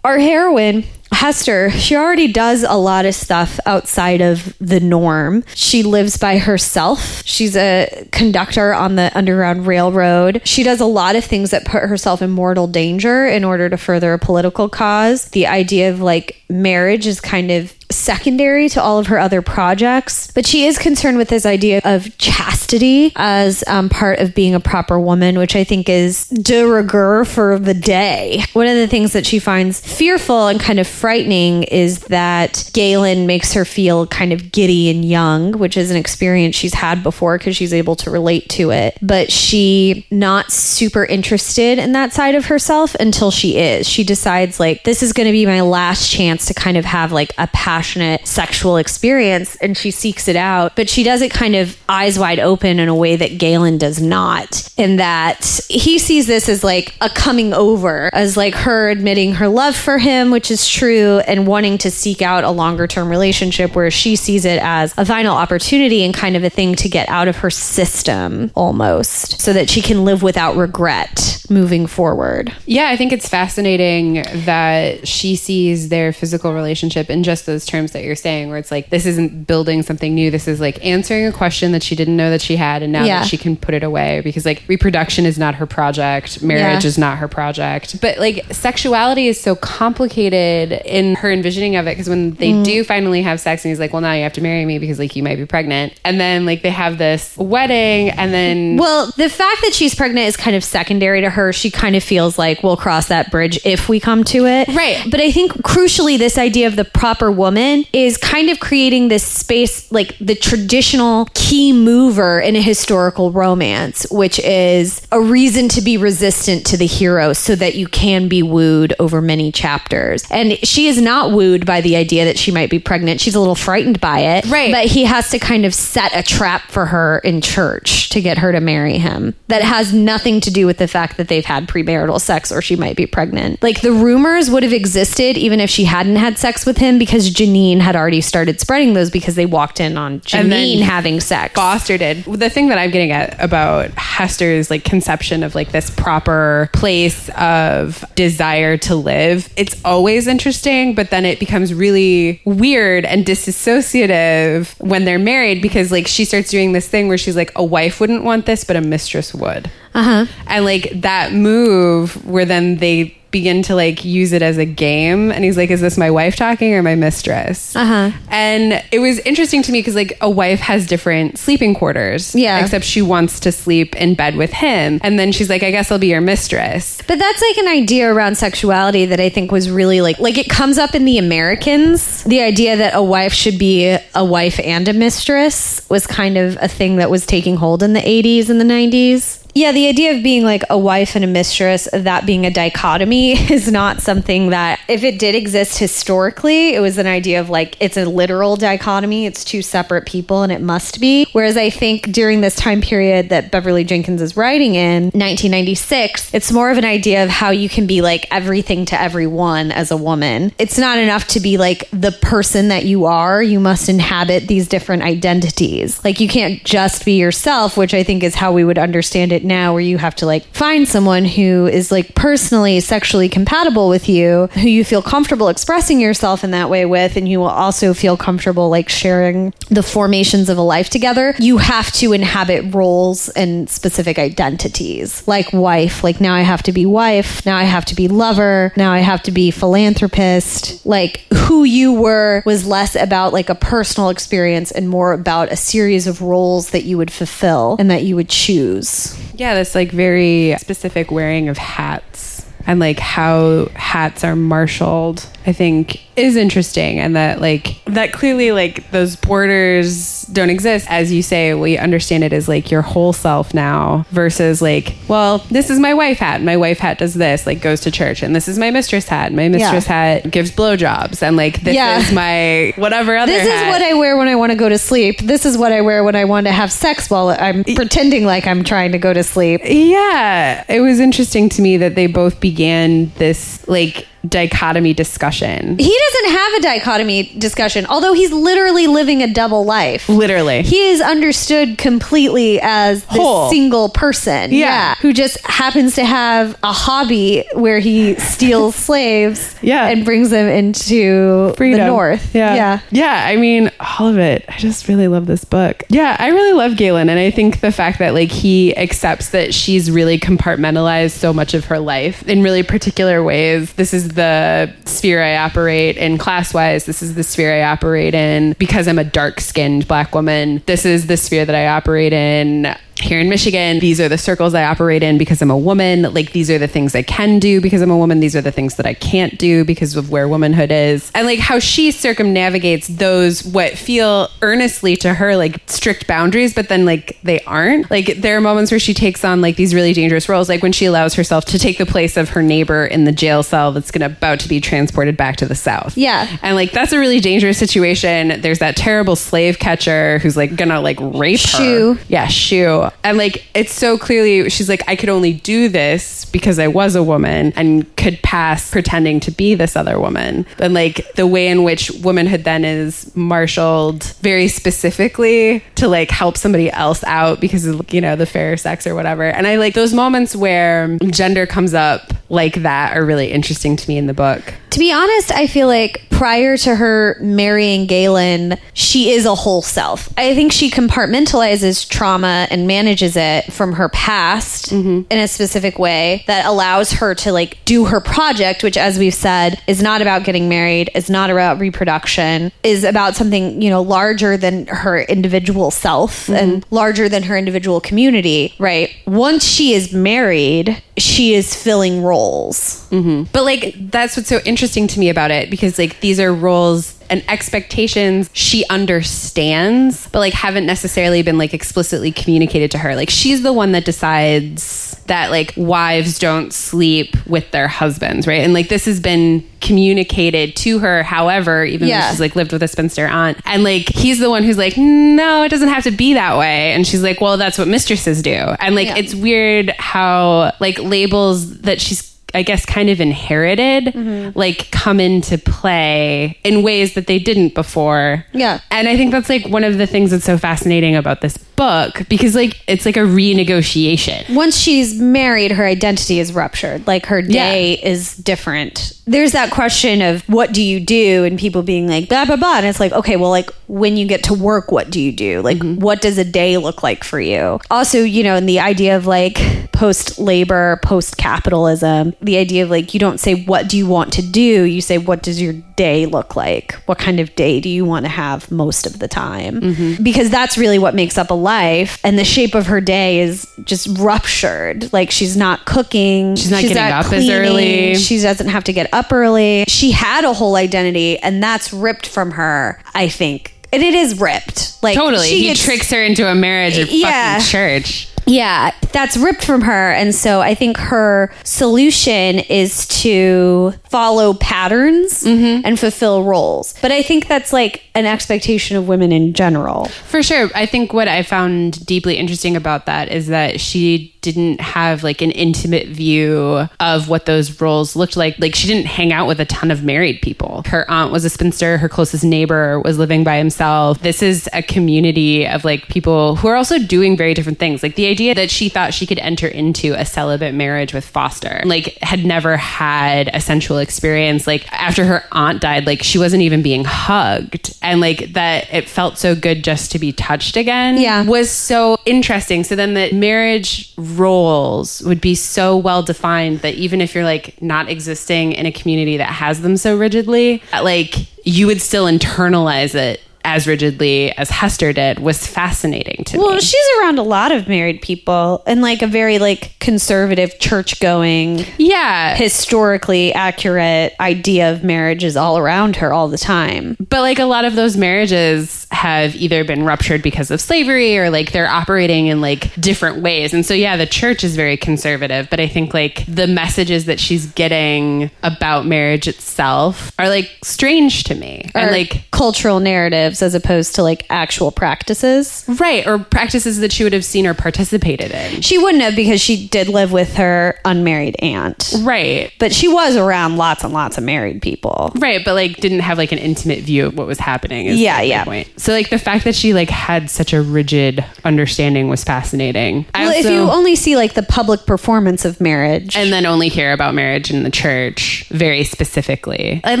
Speaker 1: our heroine Hester, she already does a lot of stuff outside of the norm. She lives by herself. She's a conductor on the Underground Railroad. She does a lot of things that put herself in mortal danger in order to further a political cause. The idea of like marriage is kind of secondary to all of her other projects, but she is concerned with this idea of chastity as um, part of being a proper woman, which I think is de rigueur for the day. One of the things that she finds fearful and kind of frightening is that Galen makes her feel kind of giddy and young, which is an experience she's had before because she's able to relate to it. But she not super interested in that side of herself until she is. She decides like this is going to be my last chance to kind of have like a passionate sexual experience and she seeks it out, but she does it kind of eyes wide open in a way that Galen does not. In that he sees this as like a coming over, as like her admitting her love for him, which is true, and wanting to seek out a longer term relationship where she sees it as a final opportunity and kind of a thing to get out of her system almost so that she can live without regret moving forward.
Speaker 2: Yeah, I think it's fascinating that she sees their physical relationship in just those terms that you're saying, where it's like, this isn't building something new. This is like answering a question that she didn't know that she had, and now
Speaker 1: Yeah.
Speaker 2: that she can put it away because like reproduction is not her project, marriage
Speaker 1: Yeah.
Speaker 2: is not her project. But like sexuality is so complicated in her envisioning of it because when they
Speaker 1: Mm.
Speaker 2: do finally have sex, and he's like, well, now you have to marry me because like you might be pregnant. And then like they have this wedding, and then
Speaker 1: Well, the fact that she's pregnant is kind of secondary to her. She kind of feels like we'll cross that bridge if we come to it.
Speaker 2: Right.
Speaker 1: But I think crucially, this idea of the proper woman is kind of creating this space, like the traditional key mover in a historical romance, which is a reason to be resistant to the hero so that you can be wooed over many chapters. And she is not wooed by the idea that she might be pregnant. She's a little frightened by it.
Speaker 2: Right.
Speaker 1: But he has to kind of set a trap for her in church to get her to marry him that has nothing to do with the fact that they've had premarital sex or she might be pregnant. Like the rumors would have existed even if she hadn't had sex with him because Janine had already started spreading those because they walked in on Janine having sex.
Speaker 2: Foster did. The thing that I'm getting at about Hester's like conception of like this proper place of desire to live, it's always interesting, but then it becomes really weird and disassociative when they're married because like she starts doing this thing where she's like a wife wouldn't want this, but a mistress would.
Speaker 1: Uh-huh.
Speaker 2: And like that move where then they begin to like use it as a game and he's like is this my wife talking or my mistress
Speaker 1: Uh-huh.
Speaker 2: and it was interesting to me because like a wife has different sleeping quarters
Speaker 1: Yeah.
Speaker 2: except she wants to sleep in bed with him and then she's like i guess i'll be your mistress
Speaker 1: But that's like an idea around sexuality that I think was really like like it comes up in the Americans. The idea that a wife should be a wife and a mistress was kind of a thing that was taking hold in the 80s and the 90s. Yeah, the idea of being like a wife and a mistress, that being a dichotomy, is not something that, if it did exist historically, it was an idea of like it's a literal dichotomy. It's two separate people and it must be. Whereas I think during this time period that Beverly Jenkins is writing in, 1996, it's more of an idea of how you can be like everything to everyone as a woman. It's not enough to be like the person that you are, you must inhabit these different identities. Like you can't just be yourself, which I think is how we would understand it now, where you have to like find someone who is like personally sexually compatible with you, who you feel comfortable expressing yourself in that way with, and you will also feel comfortable like sharing the formations of a life together. You have to inhabit roles and specific identities, like wife. Like now I have to be wife, now I have to be lover, now I have to be philanthropist. Like who you were was less about like a personal experience and more about a series of roles that you would fulfill and that you would choose.
Speaker 2: Yeah this like very specific wearing of hats and like how hats are marshaled i think is interesting and that like that clearly like those borders don't exist. As you say we understand it as like your whole self now versus like well this is my wife hat. My wife hat does this like goes to church. And this is my mistress hat. My mistress hat gives blowjobs. And like this
Speaker 1: Yeah.
Speaker 2: is my whatever other
Speaker 1: This is what I wear when I want to go to sleep. This is what I wear when I want to have sex while I'm pretending like I'm trying to go to sleep.
Speaker 2: Yeah, it was interesting to me that they both began this like dichotomy discussion.
Speaker 1: He doesn't have a dichotomy discussion, although he's literally living a double life.
Speaker 2: Literally.
Speaker 1: He is understood completely as this
Speaker 2: Whole.
Speaker 1: single person.
Speaker 2: Yeah.
Speaker 1: Who just happens to have a hobby where he steals slaves
Speaker 2: Yeah.
Speaker 1: and brings them into
Speaker 2: freedom.
Speaker 1: the north.
Speaker 2: Yeah.
Speaker 1: Yeah.
Speaker 2: Yeah. I mean, all of it. I just really love this book. Yeah. I really love Galen. And I think the fact that like he accepts that she's really compartmentalized so much of her life in really particular ways. This is the sphere I operate in class wise. This is the sphere I operate in because I'm a dark skinned black woman. This is the sphere that I operate in here in Michigan, these are the circles I operate in because I'm a woman. Like, these are the things I can do because I'm a woman. These are the things that I can't do because of where womanhood is. And like how she circumnavigates those, what feel earnestly to her like strict boundaries, but then like they aren't. Like, there are moments where she takes on like these really dangerous roles, like when she allows herself to take the place of her neighbor in the jail cell that's to about to be transported back to the South.
Speaker 1: Yeah.
Speaker 2: And like, that's a really dangerous situation. There's that terrible slave catcher who's like gonna like rape
Speaker 1: Shoe.
Speaker 2: her. Yeah, shoe. And like it's so clearly she's like, I could only do this because I was a woman and could pass pretending to be this other woman. And like the way in which womanhood then is marshaled very specifically to like help somebody else out because of you know the fairer sex or whatever. And I like those moments where gender comes up like that are really interesting to me in the book.
Speaker 1: To be honest, I feel like prior to her marrying Galen, she is a whole self. I think she compartmentalizes trauma and manages it from her past mm-hmm. in a specific way that allows her to like do her project, which, as we've said, is not about getting married, is not about reproduction, is about something, you know, larger than her individual self mm-hmm. and larger than her individual community, right? Once she is married, she is filling roles. Mm-hmm.
Speaker 2: But like that's what's so interesting to me about it because like these are roles and expectations she understands, but like haven't necessarily been like explicitly communicated to her. Like she's the one that decides that like wives don't sleep with their husbands, right? And like this has been communicated to her, however, even
Speaker 1: Yeah.
Speaker 2: though she's like lived with a spinster aunt. And like he's the one who's like, no, it doesn't have to be that way. And she's like, well, that's what mistresses do. And like
Speaker 1: Yeah.
Speaker 2: it's weird how like labels that she's I guess kind of inherited
Speaker 1: Mm-hmm.
Speaker 2: like come into play in ways that they didn't before.
Speaker 1: Yeah.
Speaker 2: And I think that's like one of the things that's so fascinating about this book because like it's like a renegotiation.
Speaker 1: once she's married, her identity is ruptured. Like her day is different. There's that question of what do you do, and people being like blah blah blah, and it's like okay, well, like when you get to work, what do you do? Like what does a day look like for you? Also, you know, and the idea of like post labor, post capitalism, the idea of like you don't say what do you want to do, you say what does your day look like? What kind of day do you want to have most of the time? Mm-hmm. Because that's really what makes up a life, and the shape of her day is just ruptured. Like she's not cooking,
Speaker 2: She's not getting up as early.
Speaker 1: She doesn't have to get up early. She had a whole identity, and that's ripped from her. I think. And it is ripped. Like
Speaker 2: Totally.
Speaker 1: she
Speaker 2: He
Speaker 1: gets-
Speaker 2: tricks her into a marriage at
Speaker 1: Yeah.
Speaker 2: fucking church.
Speaker 1: Yeah, that's ripped from her. And so I think her solution is to follow patterns
Speaker 2: Mm-hmm.
Speaker 1: and fulfill roles. But I think that's like an expectation of women in general.
Speaker 2: For sure. I think what I found deeply interesting about that is that she didn't have like an intimate view of what those roles looked like. Like she didn't hang out with a ton of married people. Her aunt was a spinster, her closest neighbor was living by himself. This is a community of like people who are also doing very different things. Like the idea that she thought she could enter into a celibate marriage with Foster, like had never had a sensual experience. Like after her aunt died, like she wasn't even being hugged. And like that it felt so good just to be touched again
Speaker 1: Yeah.
Speaker 2: was so interesting. So then the marriage roles would be so well defined that even if you're like not existing in a community that has them so rigidly, like you would still internalize it as rigidly as Hester did was fascinating to
Speaker 1: Well,
Speaker 2: me.
Speaker 1: Well, she's around a lot of married people and like a very like conservative church going
Speaker 2: yeah.
Speaker 1: historically accurate idea of marriage is all around her all the time.
Speaker 2: But like a lot of those marriages have either been ruptured because of slavery or like they're operating in like different ways. And so yeah, the church is very conservative, but I think like the messages that she's getting about marriage itself are like strange to me.
Speaker 1: Or
Speaker 2: and like
Speaker 1: cultural narratives narratives as opposed to like actual practices.
Speaker 2: Right, or practices that she would have seen or participated in.
Speaker 1: She wouldn't have because she did live with her unmarried aunt.
Speaker 2: Right.
Speaker 1: But she was around lots and lots of married people.
Speaker 2: Right, but like didn't have like an intimate view of what was happening. is,
Speaker 1: Yeah, yeah.
Speaker 2: Point. So like the fact that she like had such a rigid understanding was fascinating. I
Speaker 1: Well, if you only see like the public performance of marriage.
Speaker 2: and then only hear about marriage in the church very specifically. And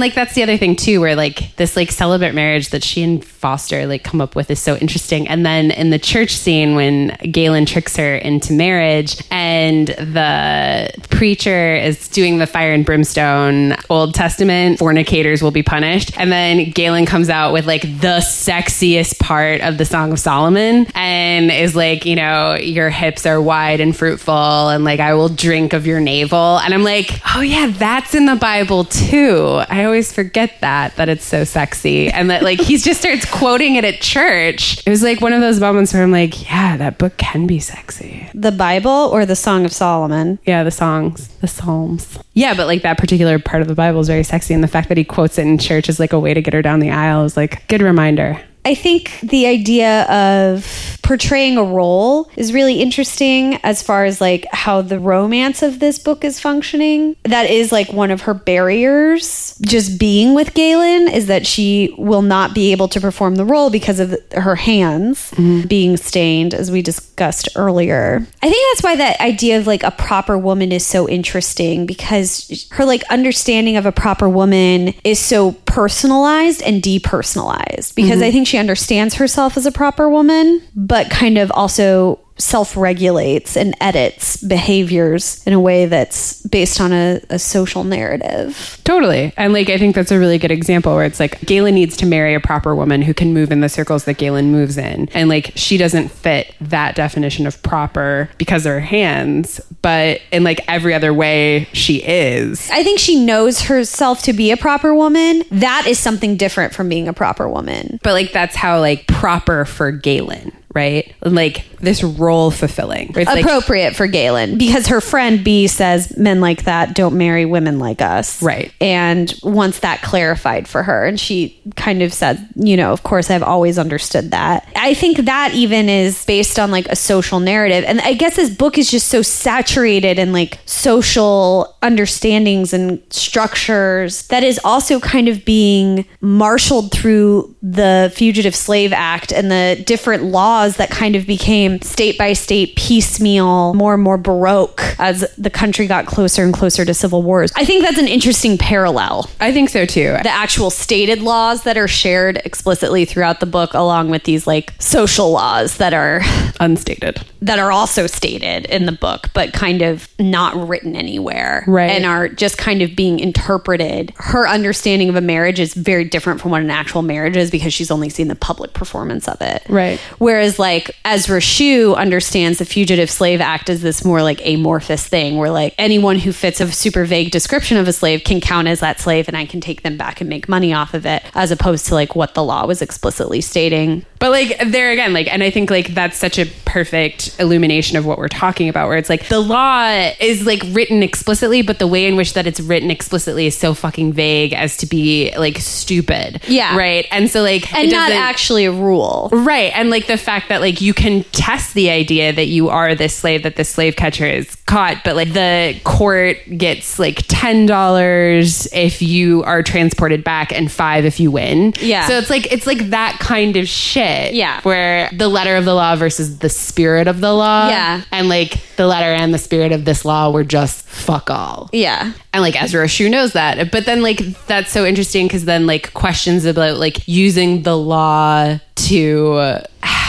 Speaker 2: like that's the other thing too, where like this like celibate marriage that she and Foster like come up with is so interesting. And then in the church scene when Galen tricks her into marriage and the preacher is doing the fire and brimstone Old Testament, fornicators will be punished. And then Galen comes out with like the sexiest part of the Song of Solomon and is like, you know, your hips are wide and fruitful and like I will drink of your navel. And I'm like, oh yeah, that's in the Bible too. I always forget that, that it's so sexy. And that like he's just starts quoting it at church. It was like one of those moments where I'm like, yeah, that book can be sexy.
Speaker 1: the Bible or the Song of Solomon?
Speaker 2: Yeah, the songs, the psalms. Yeah, but like that particular part of the Bible is very sexy. And the fact that he quotes it in church is like a way to get her down the aisle is like good reminder.
Speaker 1: I think the idea of portraying a role is really interesting as far as like how the romance of this book is functioning. That is like one of her barriers just being with Galen is that she will not be able to perform the role because of her hands mm-hmm. being stained as we discussed earlier. I think that's why that idea of like a proper woman is so interesting because her like understanding of a proper woman is so personalized and depersonalized because mm-hmm. I think she understands herself as a proper woman, but kind of also self regulates and edits behaviors in a way that's based on a, a social narrative.
Speaker 2: Totally. And like I think that's a really good example where it's like Galen needs to marry a proper woman who can move in the circles that Galen moves in. And like she doesn't fit that definition of proper because of her hands, but in like every other way she is.
Speaker 1: I think she knows herself to be a proper woman. That is something different from being a proper woman.
Speaker 2: But like that's how like proper for Galen, right? Like this role fulfilling. It's like,
Speaker 1: Appropriate for Galen because her friend B says men like that don't marry women like us.
Speaker 2: Right.
Speaker 1: And once that clarified for her. And she kind of said, you know, of course, I've always understood that. I think that even is based on like a social narrative. And I guess this book is just so saturated in like social understandings and structures that is also kind of being marshaled through the Fugitive Slave Act and the different laws that kind of became state by state piecemeal, more and more baroque as the country got closer and closer to civil wars. I think that's an interesting parallel.
Speaker 2: I think so too.
Speaker 1: The actual stated laws that are shared explicitly throughout the book, along with these like social laws that are
Speaker 2: Unstated.
Speaker 1: that are also stated in the book, but kind of not written anywhere.
Speaker 2: Right.
Speaker 1: And are just kind of being interpreted. Her understanding of a marriage is very different from what an actual marriage is because she's only seen the public performance of it.
Speaker 2: Right.
Speaker 1: Whereas, like, Ezra Shue understands the Fugitive Slave Act as this more like amorphous thing where, like, anyone who fits a super vague description of a slave can count as that slave and I can take them back and make money off of it, as opposed to like what the law was explicitly stating.
Speaker 2: But like there again, like, and I think like that's such a perfect illumination of what we're talking about, where it's like the law is like written explicitly, but the way in which that it's written explicitly is so fucking vague as to be like stupid.
Speaker 1: Yeah.
Speaker 2: Right. And so like,
Speaker 1: And
Speaker 2: it
Speaker 1: not actually a rule.
Speaker 2: Right. And like the fact that like you can test the idea that you are this slave, that the slave catcher is caught, but like the court gets like $10 if you are transported back and five if you win.
Speaker 1: Yeah.
Speaker 2: So it's like, it's like that kind of shit.
Speaker 1: Yeah.
Speaker 2: Where the letter of the law versus the spirit of the law.
Speaker 1: Yeah.
Speaker 2: And like the letter and the spirit of this law were just fuck all.
Speaker 1: Yeah.
Speaker 2: And like Ezra Shu knows that. But then like that's so interesting because then like questions about like using the law to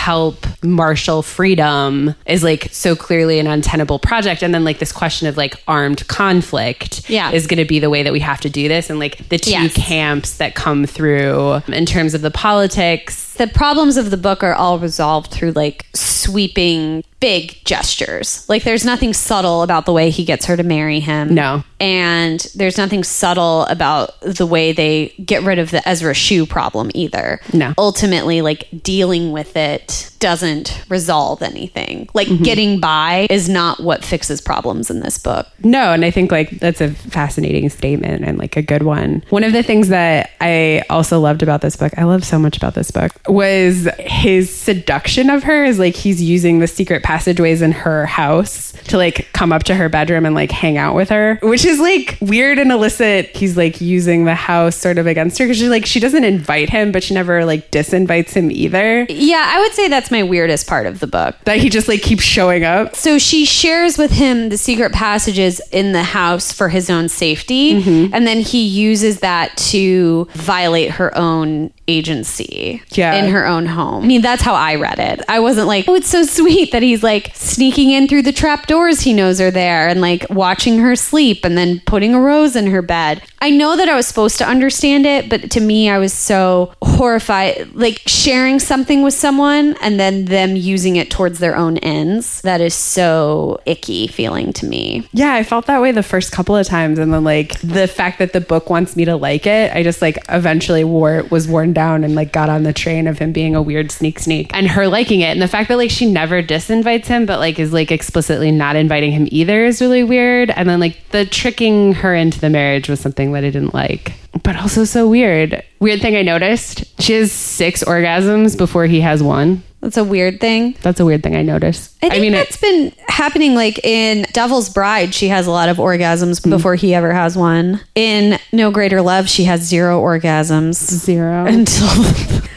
Speaker 2: help marshal freedom is like so clearly an untenable project. And then like this question of like armed conflict
Speaker 1: Yeah.
Speaker 2: is going to be the way that we have to do this. And like the two
Speaker 1: Yes.
Speaker 2: camps that come through in terms of the politics
Speaker 1: the problems of the book are all resolved through like sweeping big gestures. Like there's nothing subtle about the way he gets her to marry him.
Speaker 2: No.
Speaker 1: And there's nothing subtle about the way they get rid of the Ezra shoe problem either.
Speaker 2: No.
Speaker 1: Ultimately, like dealing with it doesn't resolve anything. Like mm-hmm. getting by is not what fixes problems in this book.
Speaker 2: No, and I think like that's a fascinating statement and like a good one. One of the things that I also loved about this book, I love so much about this book, was his seduction of her is like he's using the secret passageways in her house to like come up to her bedroom and like hang out with her, which is like weird and illicit. He's like using the house sort of against her because she like she doesn't invite him, but she never like disinvites him either.
Speaker 1: Yeah, I would say that's my weirdest part of the book.
Speaker 2: That he just like keeps showing up.
Speaker 1: So she shares with him the secret passages in the house for his own safety. Mm-hmm. And then he uses that to violate her own agency
Speaker 2: Yeah.
Speaker 1: In her own home. I mean, that's how I read it. I wasn't like, oh, it's so sweet that he's like sneaking in through the trap doors he knows are there and like watching her sleep and then putting a rose in her bed. I know that I was supposed to understand it, but to me, I was so horrified. Like sharing something with someone and then them using it towards their own ends. That is so icky feeling to me.
Speaker 2: Yeah, I felt that way the first couple of times, and then like the fact that the book wants me to like it, I just like eventually wore was worn down and like got on the train of him being a weird sneak sneak and her liking it, and the fact that like she never disinvites him, but like is like explicitly not inviting him either is really weird, and then like the tricking her into the marriage was something that I didn't like. But also so weird. Weird thing I noticed. She has six orgasms before he has one.
Speaker 1: That's a weird thing.
Speaker 2: That's a weird thing I noticed.
Speaker 1: I think
Speaker 2: mean, it-
Speaker 1: that's been happening like in Devil's Bride, she has a lot of orgasms
Speaker 2: Mm-hmm.
Speaker 1: before he ever has one. In No Greater Love, she has zero orgasms
Speaker 2: zero
Speaker 1: until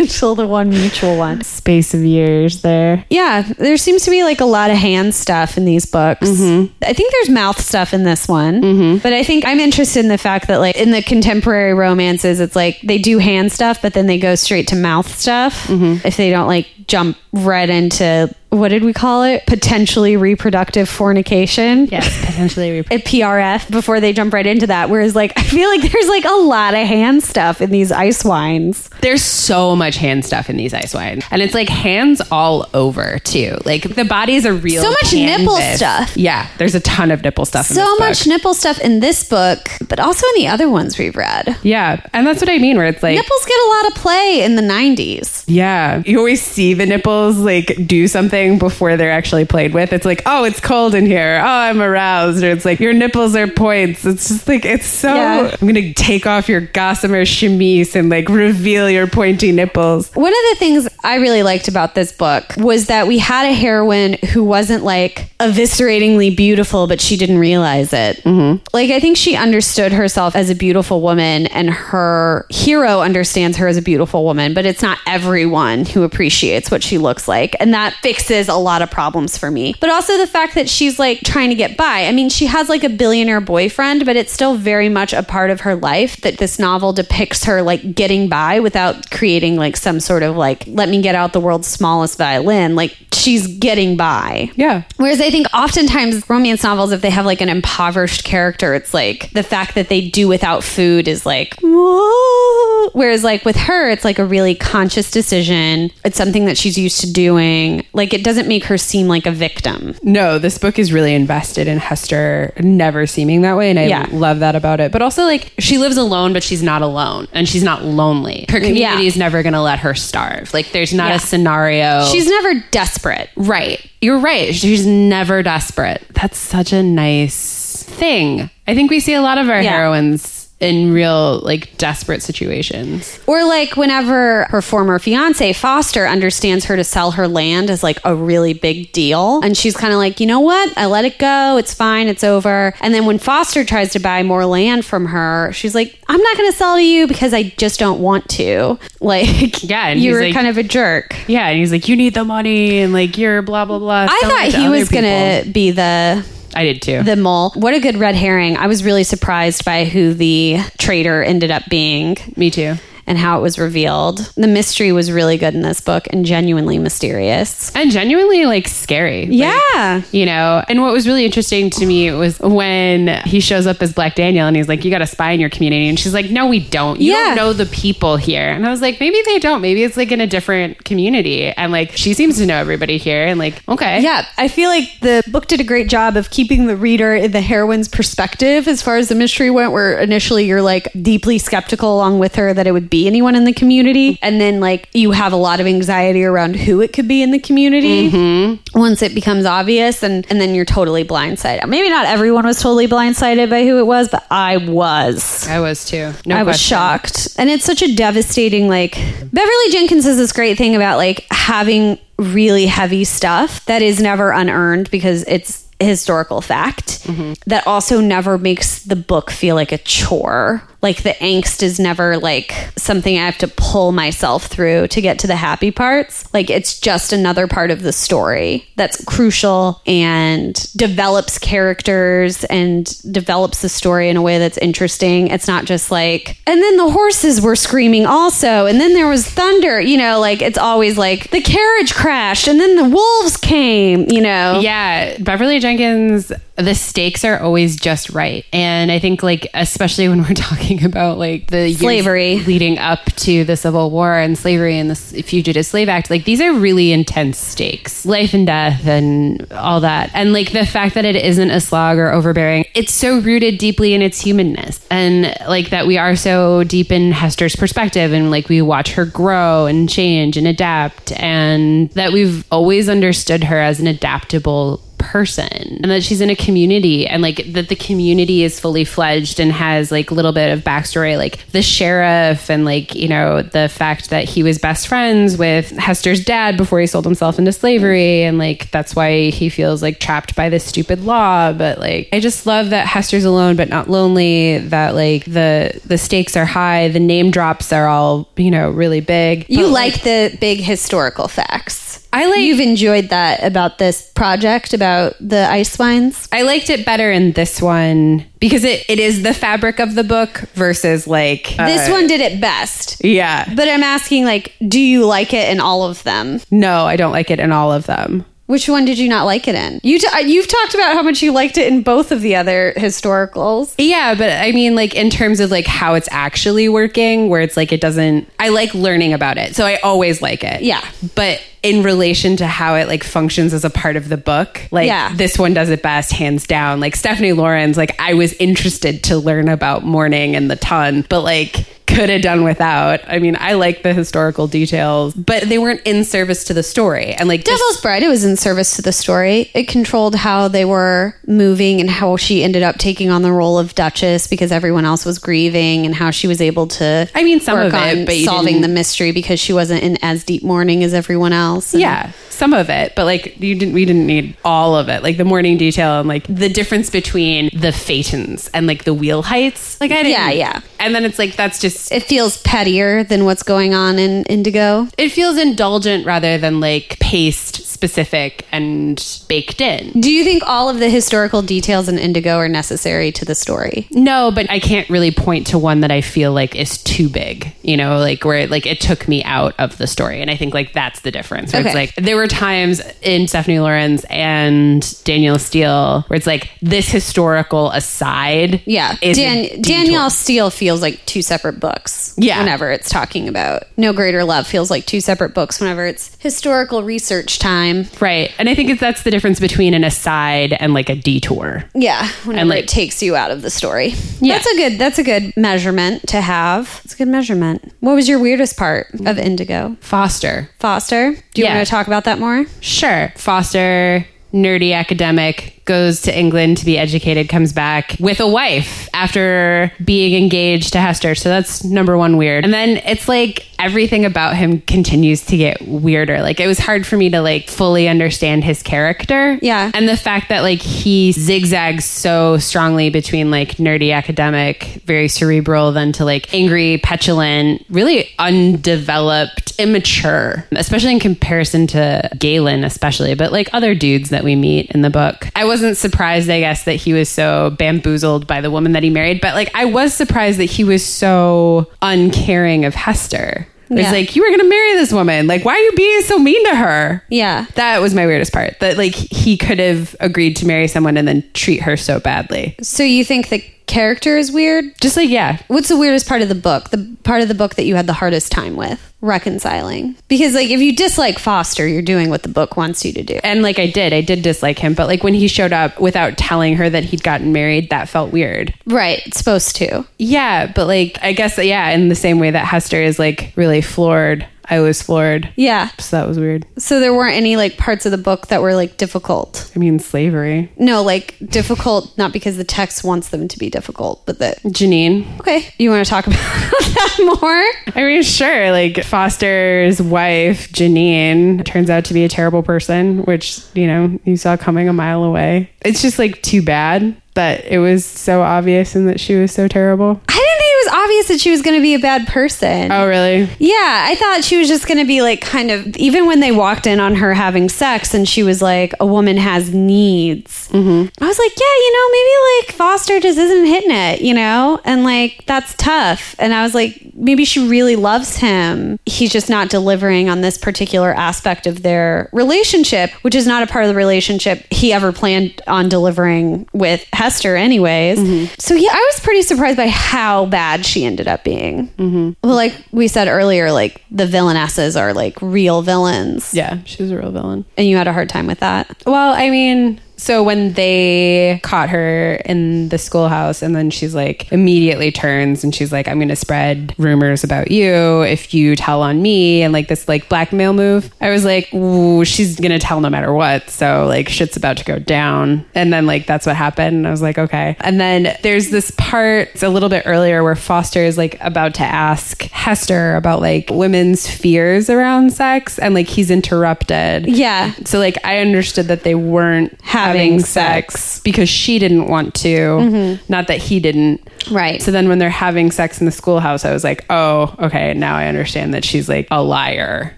Speaker 1: until the one mutual one.
Speaker 2: space of years there.
Speaker 1: Yeah, there seems to be like a lot of hand stuff in these books.
Speaker 2: Mm-hmm.
Speaker 1: I think there's mouth stuff in this one, but I think I'm interested in the fact that like in the contemporary romances, it's like they do hand stuff, but then they go straight to mouth stuff
Speaker 2: Mm-hmm.
Speaker 1: if they don't like jump right into what did we call it? Potentially reproductive fornication.
Speaker 2: Yes, potentially. Rep-
Speaker 1: At PRF before they jump right into that. Whereas, like, I feel like there's like a lot of hand stuff in these ice wines.
Speaker 2: There's so much hand stuff in these ice wines, and it's like hands all over too. Like the body is a real
Speaker 1: So much nipple stuff.
Speaker 2: Yeah, there's a ton of nipple stuff. in
Speaker 1: So much nipple stuff in this book, but also in the other ones we've read.
Speaker 2: Yeah, and that's what I mean. Where it's like,
Speaker 1: Nipples get a lot of play in the 90s.
Speaker 2: yeah, you always see the nipples like do something before they're actually played with. It's like, oh, it's cold in here. Oh, I'm aroused. Or it's like your nipples are points. It's just like it's so.
Speaker 1: Yeah.
Speaker 2: I'm gonna take off your gossamer chemise and like reveal your pointy nipples.
Speaker 1: One of the things I really liked about this book was that we had a heroine who wasn't like evisceratingly beautiful, but she didn't realize it. Mm-hmm. Like, I think she understood herself as a beautiful woman, and her hero understands her as a beautiful woman, but it's not everyone who appreciates what she looks like. And that fixes a lot of problems for me. But also the fact that she's like trying to get by. I mean, she has like a billionaire boyfriend, but it's still very much a part of her life that this novel depicts her like getting by without creating like some sort of like, let me get out the world's smallest violin. Like, she's getting by.
Speaker 2: Yeah.
Speaker 1: Whereas I think oftentimes romance novels, if they have like an impoverished character, it's like the fact that they do without food is like, whoa. Whereas like with her, it's like a really conscious decision. It's something that she's used to doing. Like it doesn't make her seem like a victim.
Speaker 2: No, this book is really invested in Hester never seeming that way. And I
Speaker 1: Yeah.
Speaker 2: love that about it. But also, like, she lives alone, but she's not alone and she's not lonely. Her community
Speaker 1: Yeah.
Speaker 2: is never going to let her starve. Like, there's not
Speaker 1: Yeah.
Speaker 2: a scenario.
Speaker 1: She's never desperate.
Speaker 2: right. You're right. She's never desperate. That's such a nice thing. I think we see a lot of our heroines in real, like, desperate situations.
Speaker 1: Or like whenever her former fiance Foster understands her to sell her land as like a really big deal. And she's kind of like, you know what? I let it go. It's fine. It's over. And then when Foster tries to buy more land from her, she's like, I'm not going to sell to you because I just don't want to. Like,
Speaker 2: Yeah,
Speaker 1: you were
Speaker 2: like-
Speaker 1: kind of a jerk.
Speaker 2: Yeah. And he's like, you need the money and, like, you're blah, blah, blah.
Speaker 1: I thought he was going to be the
Speaker 2: I did too.
Speaker 1: the mole. What a good red herring. I was really surprised by who the traitor ended up being.
Speaker 2: Me too.
Speaker 1: And how it was revealed. The mystery was really good in this book and genuinely mysterious.
Speaker 2: and genuinely like scary. Like,
Speaker 1: Yeah.
Speaker 2: you know, and what was really interesting to me was when he shows up as Black Daniel and he's like, You got a spy in your community. And she's like, No, we don't. You
Speaker 1: Yeah.
Speaker 2: don't know the people here. And I was like, Maybe they don't. Maybe it's like in a different community. And like, she seems to know everybody here. And like, okay.
Speaker 1: Yeah, I feel like the book did a great job of keeping the reader in the heroine's perspective as far as the mystery went, where initially you're like deeply skeptical along with her that it would be anyone in the community. And then, like, you have a lot of anxiety around who it could be in the community mm-hmm. once it becomes obvious. And, and then you're totally blindsided. Maybe not everyone was totally blindsided by who it was, but I was.
Speaker 2: I was too. No
Speaker 1: I was shocked. And it's such a devastating like Beverly Jenkins has this great thing about like having really heavy stuff that is never unearned because it's historical fact mm-hmm. that also never makes the book feel like a chore. Like the angst is never like something I have to pull myself through to get to the happy parts. Like it's just another part of the story that's crucial and develops characters and develops the story in a way that's interesting. It's not just like, and then the horses were screaming also, and then there was thunder, you know, like it's always like the carriage crashed and then the wolves came, you know?
Speaker 2: Yeah, Beverly Jenkins, the stakes are always just right. And I think, like, especially when we're talking about like the years
Speaker 1: Slavery.
Speaker 2: leading up to the Civil War and slavery and the Fugitive Slave Act, like, these are really intense stakes life and death and all that. And like the fact that it isn't a slog or overbearing, it's so rooted deeply in its humanness. And like that we are so deep in Hester's perspective and like we watch her grow and change and adapt and that we've always understood her as an adaptable person and that she's in a community and like that the community is fully fledged and has like a little bit of backstory like the sheriff and like you know the fact that he was best friends with Hester's dad before he sold himself into slavery. And like that's why he feels like trapped by this stupid law. But like I just love that Hester's alone but not lonely that like the the stakes are high the name drops are all you know really big.
Speaker 1: You
Speaker 2: But,
Speaker 1: like the big historical facts.
Speaker 2: I like-
Speaker 1: You've enjoyed that about this project about the ice wines.
Speaker 2: I liked it better in this one because it, it is the fabric of the book versus like
Speaker 1: This
Speaker 2: uh,
Speaker 1: one did it best.
Speaker 2: Yeah.
Speaker 1: But I'm asking, like, do you like it in all of them?
Speaker 2: No, I don't like it in all of them.
Speaker 1: Which one did you not like it in? You t- uh, you've talked about how much you liked it in both of the other historicals.
Speaker 2: Yeah, but I mean like in terms of like how it's actually working where it's like it doesn't I like learning about it. So I always like it.
Speaker 1: Yeah.
Speaker 2: But in relation to how it like functions as a part of the book, like
Speaker 1: Yeah.
Speaker 2: this one does it best hands down. Like Stephanie Laurens, like I was interested to learn about mourning and the ton, but like could have done without. I mean, I like the historical details, but they weren't in service to the story. And like this-
Speaker 1: Devil's Bride, it was in service to the story. It controlled how they were moving and how she ended up taking on the role of Duchess because everyone else was grieving and how she was able to
Speaker 2: I mean, some
Speaker 1: work
Speaker 2: of it, but
Speaker 1: solving
Speaker 2: didn't-
Speaker 1: the mystery because she wasn't in as deep mourning as everyone else. And-
Speaker 2: Yeah, some of it, but like you didn't. We didn't need all of it. Like the mourning detail and like the difference between the Phaetons and like the wheel heights. Like I didn't.
Speaker 1: Yeah, yeah.
Speaker 2: And then it's like that's just.
Speaker 1: It feels pettier than what's going on in Indigo.
Speaker 2: It feels indulgent rather than like paste specific and baked in.
Speaker 1: Do you think all of the historical details in Indigo are necessary to the story?
Speaker 2: No, but I can't really point to one that I feel like is too big, you know, like where it, like it took me out of the story. And I think like that's the difference. Where It's
Speaker 1: Okay.
Speaker 2: like there were times in Stephanie Laurens and Danielle Steel where it's like this historical aside.
Speaker 1: Yeah, Dan-. Danielle Steel feels like two separate books.
Speaker 2: Yeah.
Speaker 1: whenever it's talking about No Greater Love feels like two separate books. Whenever it's historical research time,
Speaker 2: Right. And I think that's the difference between an aside and like a detour.
Speaker 1: yeah, whenever
Speaker 2: like-
Speaker 1: it takes you out of the story.
Speaker 2: Yeah.
Speaker 1: That's a good. That's a good measurement to have. It's a good measurement. What was your weirdest part of Indigo?
Speaker 2: Foster.
Speaker 1: Foster. Do you
Speaker 2: Yeah.
Speaker 1: want to talk about that more?
Speaker 2: Sure. Foster, nerdy academic, goes to England to be educated, comes back with a wife after being engaged to Hester. So that's number one weird. And then it's like everything about him continues to get weirder. Like it was hard for me to like fully understand his character.
Speaker 1: Yeah.
Speaker 2: And the fact that like he zigzags so strongly between like nerdy academic, very cerebral, then to like angry, petulant, really undeveloped, immature, especially in comparison to Galen, especially, but like other dudes that we meet in the book. I wasn't wasn't surprised, I guess, that he was so bamboozled by the woman that he married. But like, I was surprised that he was so uncaring of Hester. It was
Speaker 1: Yeah.
Speaker 2: like, you were going to marry this woman. Like, why are you being so mean to her?
Speaker 1: Yeah.
Speaker 2: That was my weirdest part. That like he could have agreed to marry someone and then treat her so badly.
Speaker 1: So you think the character is weird?
Speaker 2: Just like, yeah,
Speaker 1: What's the weirdest part of the book? The part of the book that you had the hardest time with reconciling? Because like if you dislike Foster, you're doing what the book wants you to do.
Speaker 2: and like I did, I did dislike him, but like when he showed up without telling her that he'd gotten married, that felt weird.
Speaker 1: Right, it's supposed to.
Speaker 2: Yeah, but like I guess yeah, in the same way that Hester is like really floored, I was floored.
Speaker 1: Yeah.
Speaker 2: So that was weird.
Speaker 1: So there weren't any like parts of the book that were like difficult.
Speaker 2: I mean, slavery.
Speaker 1: No, like difficult not because the text wants them to be difficult, but that
Speaker 2: Janine.
Speaker 1: Okay, you want to talk about that more?
Speaker 2: I mean, sure. Like Foster's wife, Janine, turns out to be a terrible person, which, you know, you saw coming a mile away. It's just like too bad that it was so obvious and that she was so terrible.
Speaker 1: I didn't think it was obvious that she was going to be a bad person.
Speaker 2: Oh, really?
Speaker 1: Yeah, I thought she was just going to be like kind of even when they walked in on her having sex and she was like a woman has needs. Mm-hmm. I was like, yeah, you know, maybe like Foster just isn't hitting it, you know, and like that's tough. And I was like, maybe she really loves him. He's just not delivering on this particular aspect of their relationship, which is not a part of the relationship he ever planned on delivering with Hester, anyways. So yeah, I was pretty surprised by how bad she ended up being. Mm-hmm. Well, like we said earlier, like the villainesses are like real villains,
Speaker 2: Yeah, she was a real villain.
Speaker 1: and you had a hard time with that.
Speaker 2: Well, I mean, so when they caught her in the schoolhouse, and then she's like immediately turns and she's like, I'm going to spread rumors about you if you tell on me, and like this like blackmail move. I was like, ooh, she's going to tell no matter what. So like shit's about to go down. And then like that's what happened. And I was like, okay. And then there's this part, it's a little bit earlier where Foster is like about to ask Hester about like women's fears around sex, and like he's interrupted.
Speaker 1: Yeah.
Speaker 2: So like I understood that they weren't having,
Speaker 1: Having
Speaker 2: sex, because she didn't want to, mm-hmm. not that he didn't.
Speaker 1: Right.
Speaker 2: So then when they're having sex in the schoolhouse, I was like, "Oh, okay, now I understand that she's like a liar."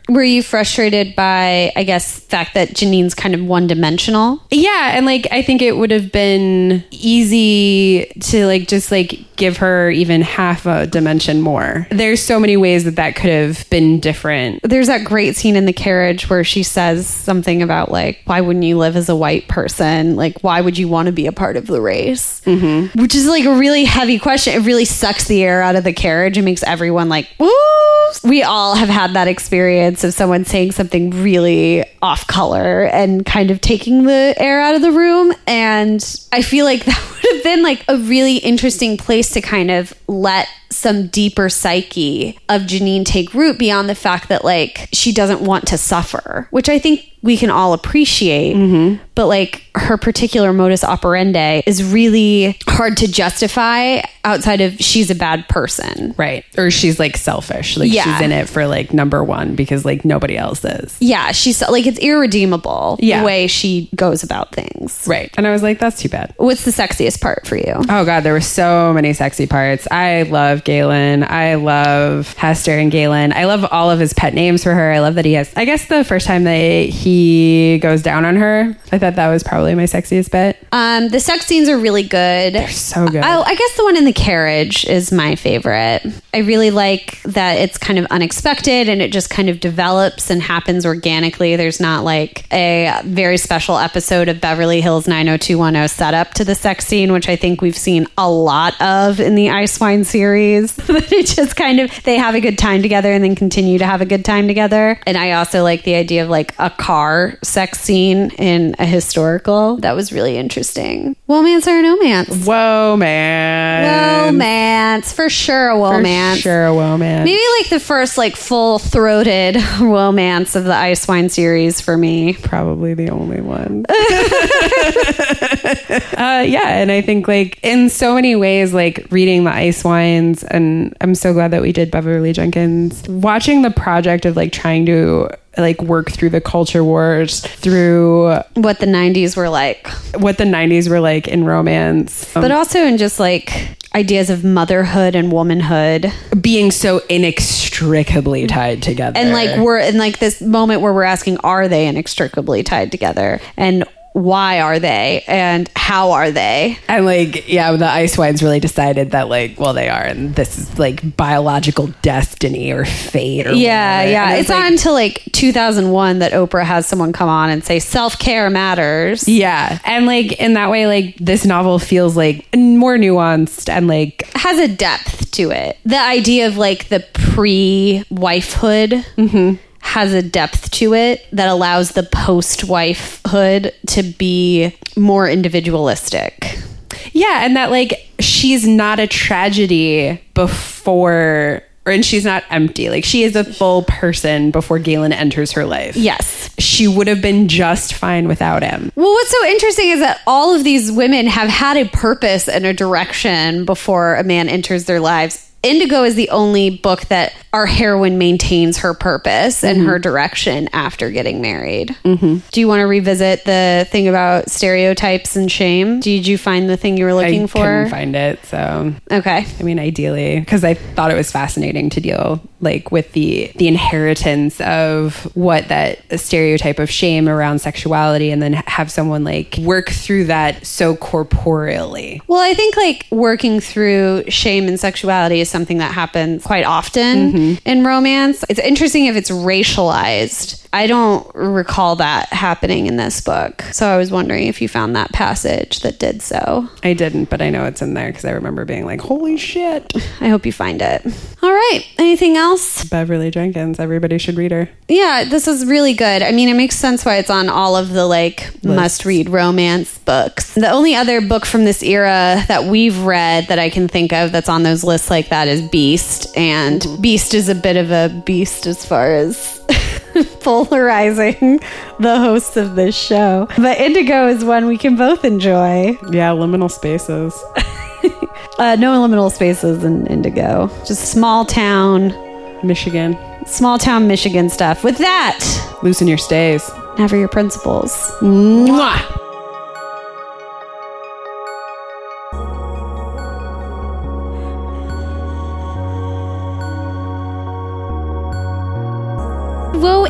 Speaker 1: Were you frustrated by, I guess, the fact that Janine's kind of one dimensional?
Speaker 2: Yeah, and like I think it would have been easy to like just like give her even half a dimension more. There's so many ways that that could have been different.
Speaker 1: There's that great scene in the carriage where she says something about like, why wouldn't you live as a white person? And like, why would you want to be a part of the race? Mm-hmm. Which is like a really heavy question. It really sucks the air out of the carriage and makes everyone like, woo. We all have had that experience of someone saying something really off color and kind of taking the air out of the room. And I feel like that would have been like a really interesting place to kind of let some deeper psyche of Janine take root beyond the fact that like she doesn't want to suffer, which I think we can all appreciate. Mm-hmm. But like her particular modus operandi is really hard to justify outside of she's a bad person.
Speaker 2: Right. Or she's like selfish. Like
Speaker 1: Yeah.
Speaker 2: she's in it for like number 1 because like nobody else is.
Speaker 1: Yeah, she's like it's irredeemable
Speaker 2: Yeah.
Speaker 1: the way she goes about things.
Speaker 2: Right. And I was like that's too bad.
Speaker 1: What's the sexiest part for you?
Speaker 2: Oh god, there were so many sexy parts. I love Galen. I love Hester and Galen. I love all of his pet names for her. I love that he has. I guess the first time that he goes down on her, I thought that was probably my sexiest bit.
Speaker 1: Um, the sex scenes are really good.
Speaker 2: They're so good.
Speaker 1: Oh, I guess the one in the carriage is my favorite. I really like that it's kind of unexpected and it just kind of develops and happens organically. There's not like a very special episode of Beverly Hills 90210 setup to the sex scene, which I think we've seen a lot of in the Ice Wine series. it just kind of, they have a good time together and then continue to have a good time together. And I also like the idea of like a car sex scene in a historical. That was really interesting. Romance or no romance?
Speaker 2: Whoa, man.
Speaker 1: Romance, for sure a
Speaker 2: For
Speaker 1: romance.
Speaker 2: Sure, a romance.
Speaker 1: Maybe like the first like full throated romance of the Ice Wine series for me.
Speaker 2: probably the only one. uh, yeah, and I think like in so many ways, like reading the Ice Wines, and I'm so glad that we did Beverly Jenkins. Watching the project of like trying to like work through the culture wars, through
Speaker 1: What the 90s were like.
Speaker 2: what the 90s were like in romance, um,
Speaker 1: But also in just like ideas of motherhood and womanhood.
Speaker 2: being so inextricably tied together.
Speaker 1: And like we're in like this moment where we're asking, are they inextricably tied together? And why are they and how are they?
Speaker 2: And like, yeah, the ice wines really decided that like, well, they are, and this is like biological destiny or fate. Or
Speaker 1: Yeah,
Speaker 2: whatever.
Speaker 1: yeah.
Speaker 2: And
Speaker 1: It's
Speaker 2: like,
Speaker 1: not until like 2001 that Oprah has someone come on and say self care matters.
Speaker 2: Yeah, and like in that way, like this novel feels like more nuanced and like
Speaker 1: has a depth to it. The idea of like the pre wifehood mm-hmm. Has a depth to it that allows the post wifehood to be more individualistic.
Speaker 2: Yeah, and that like she's not a tragedy before or and she's not empty. Like she is a full person before Galen enters her life.
Speaker 1: Yes.
Speaker 2: She would have been just fine without him.
Speaker 1: Well, what's so interesting is that all of these women have had a purpose and a direction before a man enters their lives. Indigo is the only book that our heroine maintains her purpose and her direction after getting married. Mm-hmm. Do you want to revisit the thing about stereotypes and shame? Did you find the thing you were looking
Speaker 2: I
Speaker 1: for?
Speaker 2: I couldn't find it, so
Speaker 1: okay.
Speaker 2: I mean, ideally, because I thought it was fascinating to deal like with the the inheritance of what that stereotype of shame around sexuality, and then have someone like work through that so corporeally.
Speaker 1: Well, I think like working through shame and sexuality is something that happens quite often mm-hmm. in romance. It's interesting if it's racialized. I don't recall that happening in this book. So I was wondering if you found that passage that did so.
Speaker 2: I didn't, but I know it's in there because I remember being like, "Holy shit!"
Speaker 1: I hope you find it. All right. Anything else?
Speaker 2: Beverly Jenkins. Everybody should read her.
Speaker 1: Yeah, this is really good. I mean, it makes sense why it's on all of the like must read romance books. The only other book from this era that we've read that I can think of that's on those lists like that is Beast. And Beast is a bit of a beast as far as polarizing the hosts of this show. But Indigo is one we can both enjoy.
Speaker 2: Yeah, liminal spaces.
Speaker 1: Uh, no liminal spaces in Indigo. Just small town,
Speaker 2: Michigan.
Speaker 1: small town Michigan stuff. With that,
Speaker 2: Loosen your stays.
Speaker 1: never your principles.
Speaker 2: Mwah!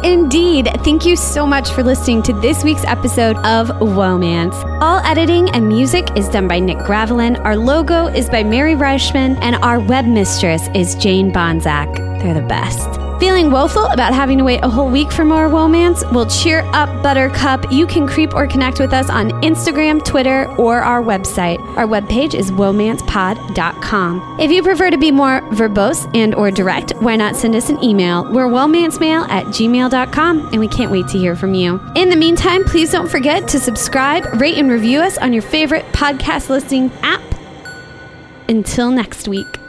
Speaker 3: Indeed. Thank you so much for listening to this week's episode of Womance. All editing and music is done by Nick Gravelin. Our logo is by Mary Reichman, and our web mistress is Jane Bonzak. They're the best. Feeling woeful about having to wait a whole week for more Womance? Well, cheer up, Buttercup. You can creep or connect with us on Instagram, Twitter, or our website. Our webpage is womancepod.com. If you prefer to be more verbose and or direct, why not send us an email? We're womancemail at gmail.com, and we can't wait to hear from you. In the meantime, please don't forget to subscribe, rate, and review us on your favorite podcast listening app. Until next week.